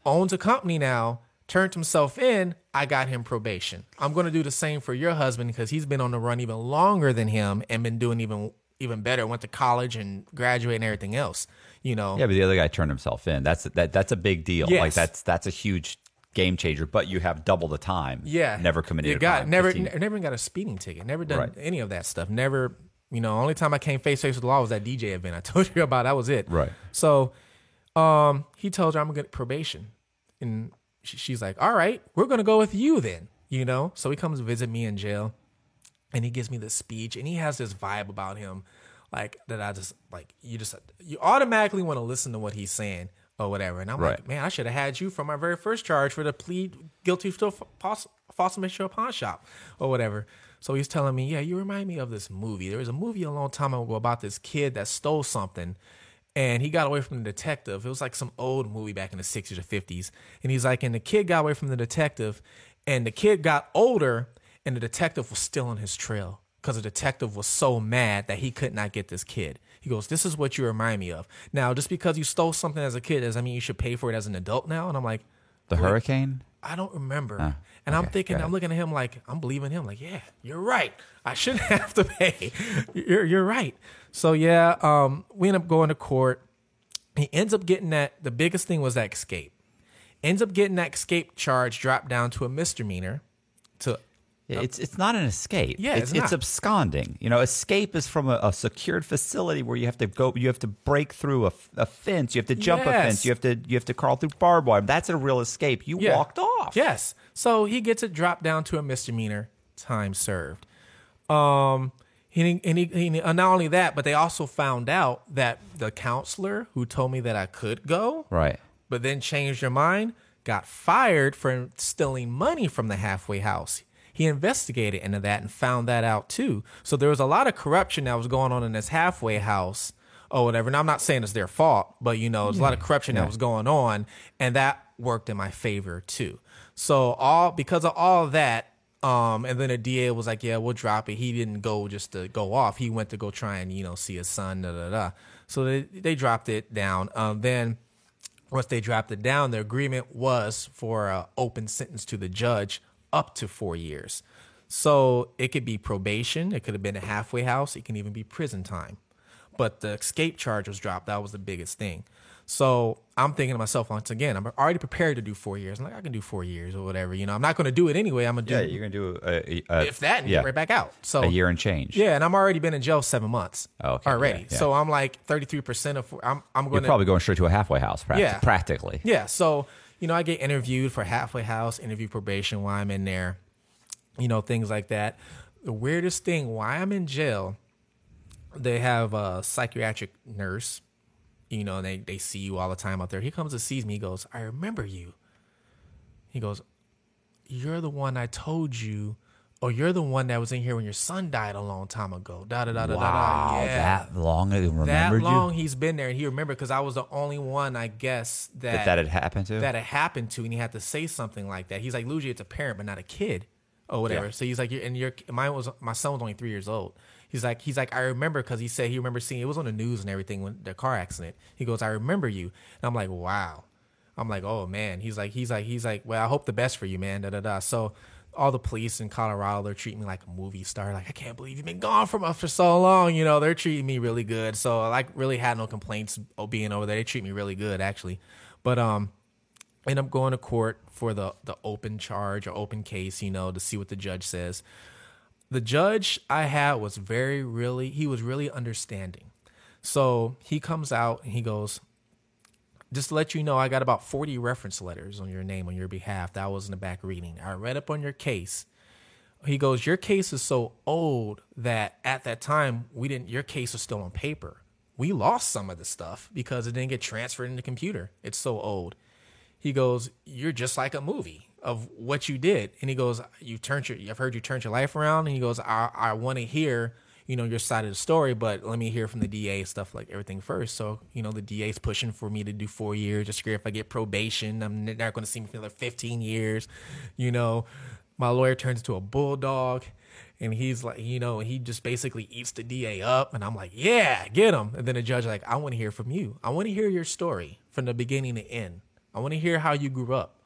owns a company now, turned himself in. I got him probation. I'm going to do the same for your husband because he's been on the run even longer than him and been doing even even better. Went to college and graduated and everything else. You know, Yeah, but the other guy turned himself in. That's that. That's a big deal. Yes. Like that's that's a huge game changer. But you have double the time. Yeah, never committed. You got never, 15 never even got a speeding ticket. Never done Right. any of that stuff. Never, you know. Only time I came face to face with the law was that DJ event I told you about. That was it. Right. So, um, he tells her I'm gonna get probation, and she, she's like, "All right, we're gonna go with you then." You know. So he comes visit me in jail, and he gives me this speech, and he has this vibe about him, like that. I just like you just you automatically want to listen to what he's saying or whatever. And I'm Right. like, man, I should have had you for my very first charge for the plea guilty to false admission of pawn shop or whatever. So he's telling me, yeah, you remind me of this movie. There was a movie a long time ago about this kid that stole something. And he got away from the detective. It was like some old movie back in the 60s or 50s. And he's like, and the kid got away from the detective, and the kid got older, and the detective was still on his trail because the detective was so mad that he could not get this kid. He goes, This is what you remind me of. Now, just because you stole something as a kid does I mean you should pay for it as an adult now? And I'm like, The hurricane. I don't remember. and I'm thinking. I'm looking at him like, I'm believing him. Like, yeah, you're right. I shouldn't have to pay. You're, you're right. So yeah, um, we end up going to court. He ends up getting that. The biggest thing was that escape. Ends up getting that escape charge dropped down to a misdemeanor. It's it's not an escape. Yeah, it's, it's it's absconding. You know, escape is from a, a secured facility where you have to go. You have to break through a fence. You have to jump a fence. You have to you have to crawl through barbed wire. That's a real escape. You Yeah. walked off. Yes. So he gets it dropped down to a misdemeanor, time served. Um, he, and he, he, uh, not only that, but they also found out that the counselor who told me that I could go, Right. but then changed their mind, got fired for stealing money from the halfway house. He investigated into that and found that out too. So there was a lot of corruption that was going on in this halfway house or whatever. And I'm not saying it's their fault, but you know, there's a lot of corruption that was going on, and that worked in my favor too. So all because of all that, um, and then the DA was like, "Yeah, we'll drop it." He didn't go just to go off. He went to go try and you know see his son. Da da da. So they they dropped it down. Um, then once they dropped it down, the agreement was for an open sentence to the judge up to four years. So it could be probation, it could have been a halfway house, it can even be prison time. But the escape charge was dropped. That was the biggest thing. So I'm thinking to myself once again, I'm already prepared to do four years. I'm like, I can do four years or whatever. You know, I'm not going to do it anyway. I'm gonna do Yeah, you're gonna do a, a, if that and yeah, get right back out. So a year and change. yeah, and I'm already been in jail seven months Oh, okay, already. yeah, yeah. So I'm like 33 percent of I'm I'm going to probably going straight to a halfway house, practi- Yeah. practically. yeah. So you know, I get interviewed for halfway house, interview probation while I'm in there. You know, things like that. The weirdest thing why I'm in jail, they have a psychiatric nurse. You know, and they they see you all the time out there. He comes and sees me. He goes, "I remember you." He goes, "You're the one I told you." Or you're the one that was in here when your son died a long time ago. Da da da da da. Wow, da. Yeah. that long they that long you he's been there and he remembered because I was the only one I guess that that that had happened to. that had happened to and he had to say something like that. He's like, Luigi, it's a parent but not a kid or whatever. Yeah. So he's like, and your mine was my son was only three years old. He's like, he's like, I remember because he said he remember seeing it was on the news and everything when the car accident. He goes, I remember you, and I'm like, wow. I'm like, oh man. He's like, he's like, he's like, well, I hope the best for you, man. Da da da. So all the police in Colorado, they're treating me like a movie star. Like, I can't believe you've been gone from us for so long. You know, they're treating me really good. So I like really had no complaints being over there. They treat me really good actually. But um, end up going to court for the the open charge or open case, you know, to see what the judge says. The judge I had was very really he was really understanding. So he comes out and he goes, just to let you know, I got about 40 reference letters on your name on your behalf. That was in the back reading. I read up on your case. He goes, Your case is so old that at that time we didn't your case was still on paper. We lost some of the stuff because it didn't get transferred in the computer. It's so old. He goes, You're just like a movie of what you did. And he goes, You turned your I've heard you turned your life around. And he goes, I, I want to hear, you know, your side of the story, but let me hear from the DA stuff like everything first. So, you know, the DA's pushing for me to do four years. Just scared if I get probation, I'm not going to see me for another 15 years. You know, my lawyer turns into a bulldog. And he's like, you know, he just basically eats the DA up. And I'm like, yeah, get him. And then the judge, like, I want to hear from you. I want to hear your story from the beginning to end. I want to hear how you grew up.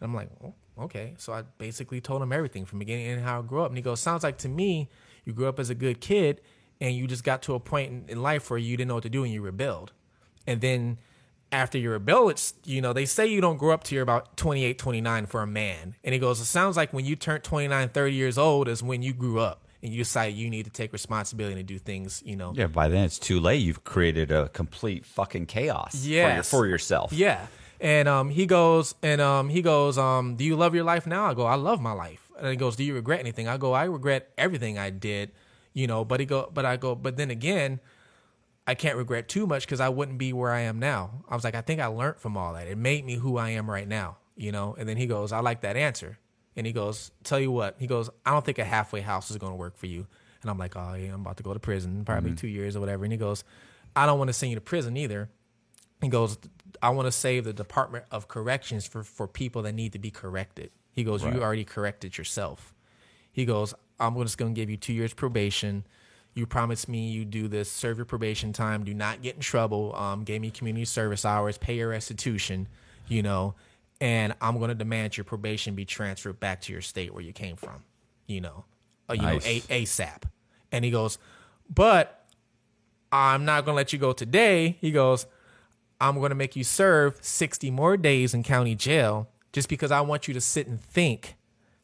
And I'm like, oh, okay. So I basically told him everything from beginning and how I grew up. And he goes, sounds like to me, you grew up as a good kid and you just got to a point in, life where you didn't know what to do and you rebelled. And then after you rebel, it's, you know, they say you don't grow up till you're about 28, 29 for a man. And he goes, it sounds like when you turn 29, 30 years old is when you grew up and you decide you need to take responsibility and do things, you know. yeah, by then it's too late. You've created a complete fucking chaos for, your, for yourself. Yeah. And um, he goes, and um, he goes, um, do you love your life now? I go, I love my life. And he goes, do you regret anything? I go, I regret everything I did, you know. But he go, but I go, but then again, I can't regret too much because I wouldn't be where I am now. I was like, I think I learned from all that. It made me who I am right now, you know. And then he goes, I like that answer. And he goes, tell you what, he goes, I don't think a halfway house is going to work for you. And I'm like, oh yeah, I'm about to go to prison, probably mm-hmm. two years or whatever. And he goes, I don't want to send you to prison either. He goes, I want to save the Department of Corrections for, for people that need to be corrected. He goes, You already corrected yourself. He goes, I'm just going to give you two years probation. You promised me you do this, serve your probation time, do not get in trouble. Um, gave me community service hours, pay your restitution, you know, and I'm going to demand your probation be transferred back to your state where you came from, you know, uh, you Nice. know, a- ASAP. And he goes, but I'm not going to let you go today. He goes, I'm going to make you serve 60 more days in county jail just because I want you to sit and think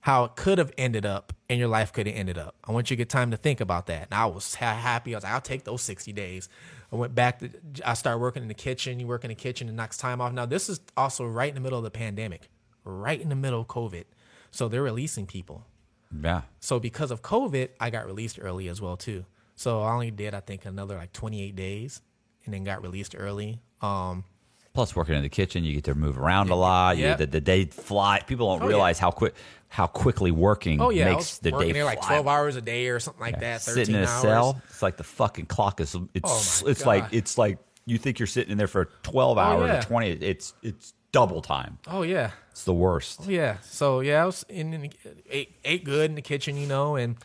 how it could have ended up and your life could have ended up. I want you to get time to think about that. And I was ha- happy. I was like, I'll take those 60 days. I went back to, I started working in the kitchen. You work in the kitchen and knocks time off. Now, this is also right in the middle of the pandemic, right in the middle of COVID. So they're releasing people. Yeah. So because of COVID, I got released early as well too. So I only did I think another like 28 days, and then got released early. Um, Plus, working in the kitchen, you get to move around a lot. You, Yeah. the, the day fly. People don't Oh, yeah. realize how quick, how quickly working oh yeah, makes the working day there like 12 hours a day or something like that. 13 Sitting in a hours. cell, it's like the fucking clock is. It's Oh, it's like it's like you think you're sitting in there for twelve hours yeah. or twenty. It's it's double time. Oh yeah, It's the worst. oh yeah. So yeah, I was in, in the, ate ate good in the kitchen, you know, and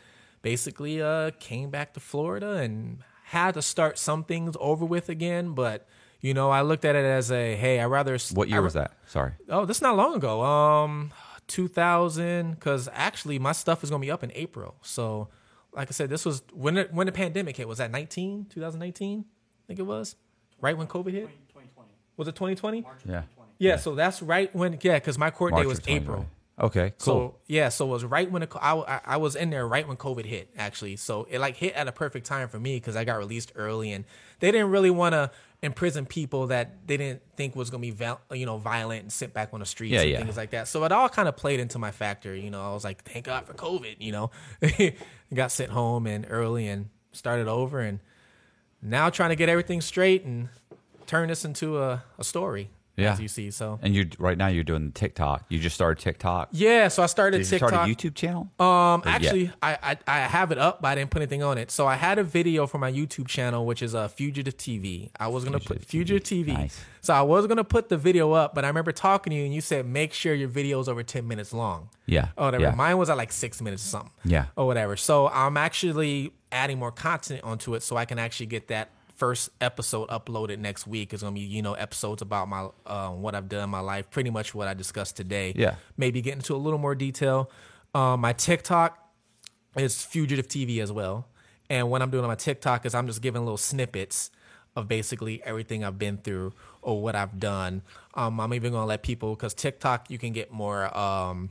basically uh came back to Florida and had to start some things over with again, but. You know, I looked at it as a hey, I rather. What year I- was that? Sorry. Oh, this is not long ago. Um, 2000. Because actually, my stuff is gonna be up in April. So, like I said, this was when it, when the pandemic hit. Was that 19? 2019? I think it was. Right when COVID hit. 2020. Was it 2020? Yeah. Yeah. So that's right when. Yeah, because my court March date was April. Okay. Cool. So yeah, so it was right when the, co- I, I I was in there right when COVID hit actually. So it like hit at a perfect time for me because I got released early and they didn't really want to imprison people that they didn't think was gonna be val- you know violent and sit back on the streets Yeah, and yeah. things like that. So it all kind of played into my factor. You know, I was like, thank God for COVID. You know, got sent home and early and started over and now trying to get everything straight and turn this into a, a story. Yeah. as you see. So and you right now you're doing TikTok. You just started TikTok. yeah, so I started Did you TikTok. start a YouTube channel? Um, Or actually, I, I I have it up, but I didn't put anything on it. So I had a video for my YouTube channel, which is a uh, Fugitive TV. I was gonna put Fugitive Fugitive TV. Nice. So I was gonna put the video up, but I remember talking to you, and you said make sure your video is over ten minutes long. Yeah. Oh, whatever. Yeah. Mine was at like six minutes or something. Yeah. Or whatever. So I'm actually adding more content onto it, so I can actually get that first episode uploaded next week. is gonna be you know episodes about my uh, what I've done in my life, pretty much what I discussed today. Yeah. Maybe get into a little more detail. Um, my TikTok is Fugitive TV as well, and what I'm doing on my TikTok is I'm just giving little snippets of basically everything I've been through or what I've done. Um, I'm even gonna let people because TikTok you can get more. Um,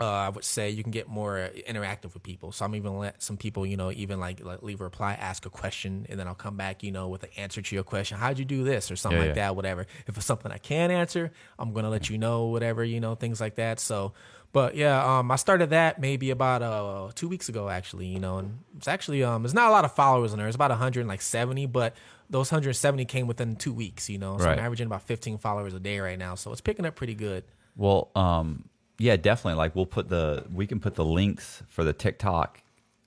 uh, I would say you can get more interactive with people. So I'm even let some people, you know, even like, like leave a reply, ask a question, and then I'll come back, you know, with an answer to your question. How'd you do this or something Yeah, like yeah. that, whatever. If it's something I can't answer, I'm gonna let you know, whatever, you know, things like that. So, but yeah, um, I started that maybe about uh two weeks ago actually, you know, and it's actually um, there's not a lot of followers on there. It's about 170, but those 170 came within two weeks, you know. So Right. I'm averaging about 15 followers a day right now, so it's picking up pretty good. Well, um, yeah, definitely. Like we'll put the we can put the links for the TikTok,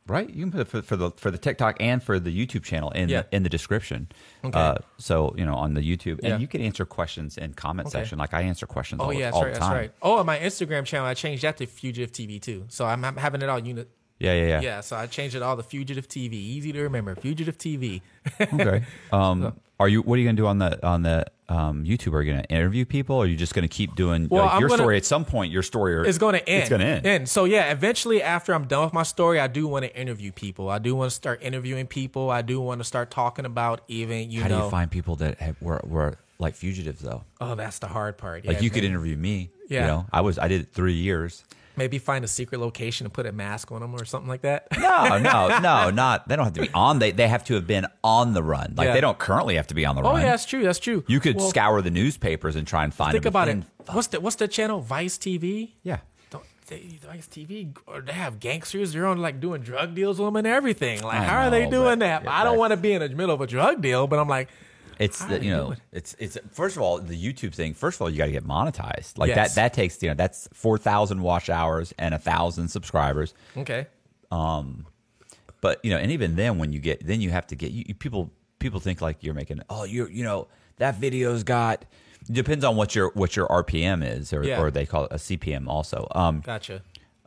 right? You can put it for, for the for the TikTok and for the YouTube channel in Yeah. the, in the description. Okay. Uh, so you know on the YouTube, and Yeah. you can answer questions in comment Okay. section. Like I answer questions. Oh all, yeah, that's right. the That's right. Oh, and my Instagram channel, I changed that to Fugitive TV too. So I'm, I'm having it all unit. Yeah, yeah, yeah. Yeah, so I changed it all to Fugitive TV. Easy to remember. Fugitive TV. Okay. Um, are you? What are you going to do on the on the um, YouTube? Are you going to interview people? Or are you just going to keep doing Well, like, your gonna- story? At some point, your story or- It's going to end. It's going to end. So yeah, eventually after I'm done with my story, I do want to interview people. I do want to start interviewing people. I do want to start talking about even you How know. do you find people that have, were were like fugitives though? oh, that's the hard part. Like Yeah, you could interview me. Yeah. You know, I was I did it three years. Maybe find a secret location and put a mask on them or something like that. No, no, no, not. They don't have to be on. They they have to have been on the run. Like Yeah. they don't currently have to be on the oh run. yeah, that's true. That's true. You could Well, scour the newspapers and try and find. Them. Think about it. What's the what's the channel? Vice TV. Yeah. Don't they Vice TV or they have gangsters? They're on like doing drug deals with them and everything. Like, I how are they doing but- that? yeah, I don't want to be in the middle of a drug deal, but I'm like, It's How the, you know it? it's it's first of all the YouTube thing. First of all, you got to get monetized. Like Yes. that that takes you know that's four thousand watch hours and a thousand subscribers. okay, But you know, and even then, when you get then you have to get you, you- people people think like you're making oh you're you know that video's got depends on what your what your RPM is or Yeah. or they call it a CPM also. Um, gotcha.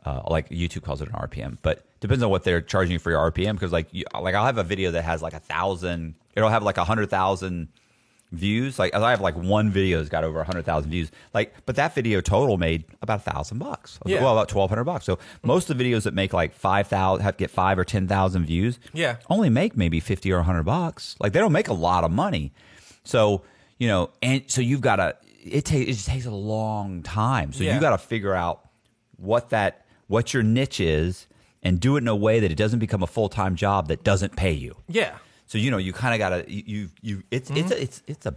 uh, like YouTube calls it an RPM, but depends on what they're charging you for your RPM. Because like, you, like I'll have a video that has like a thousand, it'll have like a hundred thousand views. Like I have like one video that's got over a hundred thousand views. Like, but that video total made about a thousand bucks. Yeah. Well, about twelve hundred bucks. So most of the videos that make like five thousand have to get five or ten thousand views. Yeah. only make maybe fifty or hundred bucks. Like they don't make a lot of money. So you know, and so you've got to. It takes it just takes a long time. So Yeah. you got to figure out what that what your niche is and do it in a way that it doesn't become a full-time job that doesn't pay you. Yeah. So you know, you kind of got to you, you it's it's a, it's it's a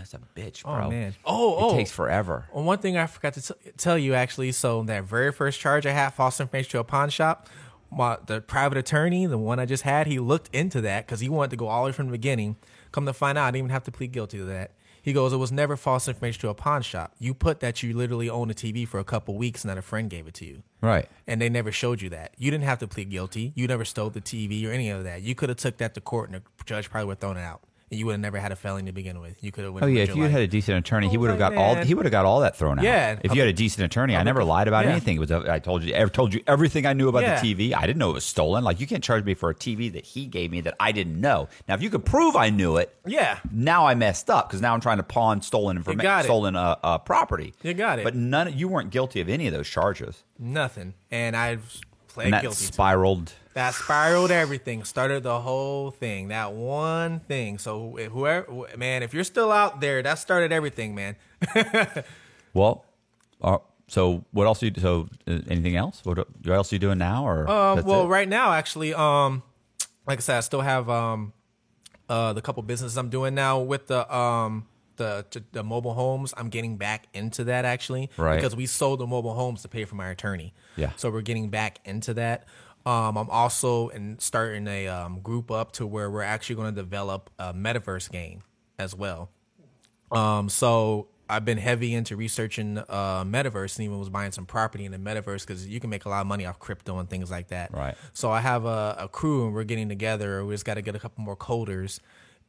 it's a bitch, bro. Mm-hmm. Oh, man. Oh, it oh. takes forever. Well, one thing I forgot to t- tell you actually. So that very first charge I had, false information to a pawn shop. My, the private attorney, the one I just had, he looked into that because he wanted to go all the way from the beginning. Come to find out, I didn't even have to plead guilty to that. He goes, it was never false information to a pawn shop. You put that you literally own a TV for a couple weeks and that a friend gave it to you. Right. and they never showed you that. You didn't have to plead guilty. You never stole the TV or any of that. You could have took that to court, and the judge probably would have thrown it out. And you would have never had a felony to begin with. You could have. Oh yeah, if you had had a decent attorney, he Oh, would have got my all he would have got all that thrown out. Yeah, if you had a decent attorney, I never lied about yeah. anything. It was a, I told you, I told you everything I knew about Yeah. the TV. I didn't know it was stolen. Like you can't charge me for a TV that he gave me that I didn't know. Now, if you could prove I knew it, Yeah. now I messed up because now I'm trying to pawn stolen information, got it. stolen uh, uh, property. You got it. But none, you weren't guilty of any of those charges, Nothing, and I've pled and that guilty. spiraled. That spiraled everything, started the whole thing. That one thing. So whoever, man, if you're still out there, that started everything, man. Well, uh, so what else? Are you, so uh, anything else? What, what else are you doing now? Or Um, well, it? right now, actually, um, like I said, I still have um, uh, the couple businesses I'm doing now with the um, the the mobile homes. I'm getting back into that actually, Right. Because we sold the mobile homes to pay for my attorney. Yeah. So we're getting back into that. Um, I'm also in starting a um, group up to where we're actually going to develop a metaverse game as well. Um, so I've been heavy into researching uh, metaverse and even was buying some property in the metaverse because you can make a lot of money off crypto and things like that. Right. So I have a, a crew and we're getting together. We just got to get a couple more coders,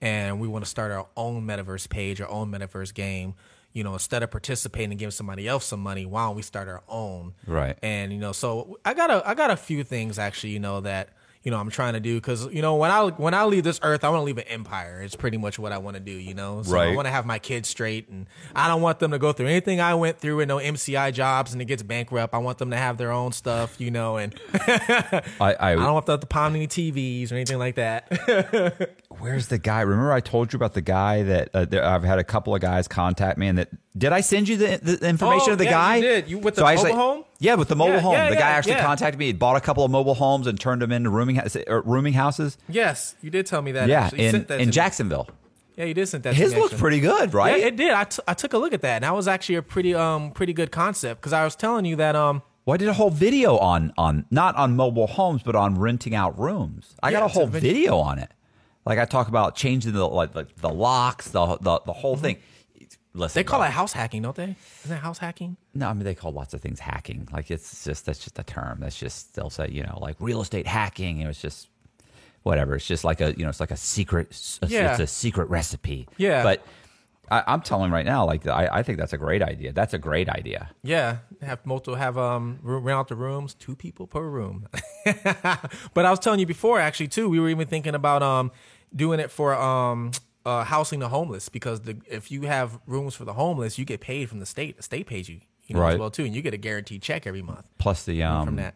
and we want to start our own metaverse page, our own metaverse game. You know, instead of participating and giving somebody else some money, why don't we start our own? Right. And you know, so I got a I got a few things actually, you know, that you know I'm trying to do because you know when I when I leave this earth, I want to leave an empire. It's pretty much what I want to do. You know, so I want to have my kids straight, and I don't want them to go through anything I went through with no MCI jobs and it gets bankrupt. I want them to have their own stuff, you know, and I, I, I don't have to have to pound any TVs or anything like that. Where's the guy? Remember, I told you about the guy that uh, there, I've had a couple of guys contact me, and that did I send you the, the information Oh, of the yeah, guy? you did. You- with the I mobile home? Yeah, with the mobile Yeah, home. yeah, the guy actually contacted me. He bought a couple of mobile homes and turned them into rooming rooming houses. yes, you did tell me that. Yeah. In that in me. Jacksonville. Yeah, you did send that. His looked pretty good, right? Yeah, it did. I, t- I took a look at that, and that was actually a pretty um pretty good concept because I was telling you that um well, I did a whole video on on not on mobile homes, but on renting out rooms. I got a whole video. on it. Like I talk about changing the like the, the locks, the the, the whole thing. Listen, they call it house hacking, don't they? Isn't that house hacking? No, I mean they call lots of things hacking. Like it's just that's just a term. That's just they'll say you know like real estate hacking. It was just whatever. It's just like a you know it's like a secret. It's Yeah. a secret recipe. Yeah. But I, I'm telling right now, like I, I think that's a great idea. That's a great idea. Yeah, have multiple have um rent out the rooms, two people per room. but I was telling you before, actually, too. We were even thinking about um doing it for um uh housing the homeless because the if you have rooms for the homeless, you get paid from the state. The state pays you, you know, as well too, and you get a guaranteed check every month Plus the from um that.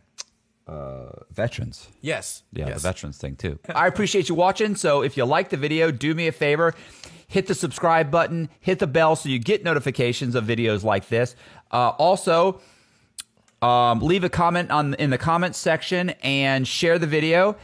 veterans. Yes. Yeah, yes. the veterans thing too. I appreciate you watching. So if you like the video, do me a favor, hit the subscribe button, hit the bell so you get notifications of videos like this. Uh, also, um, leave a comment on in the comments section and share the video.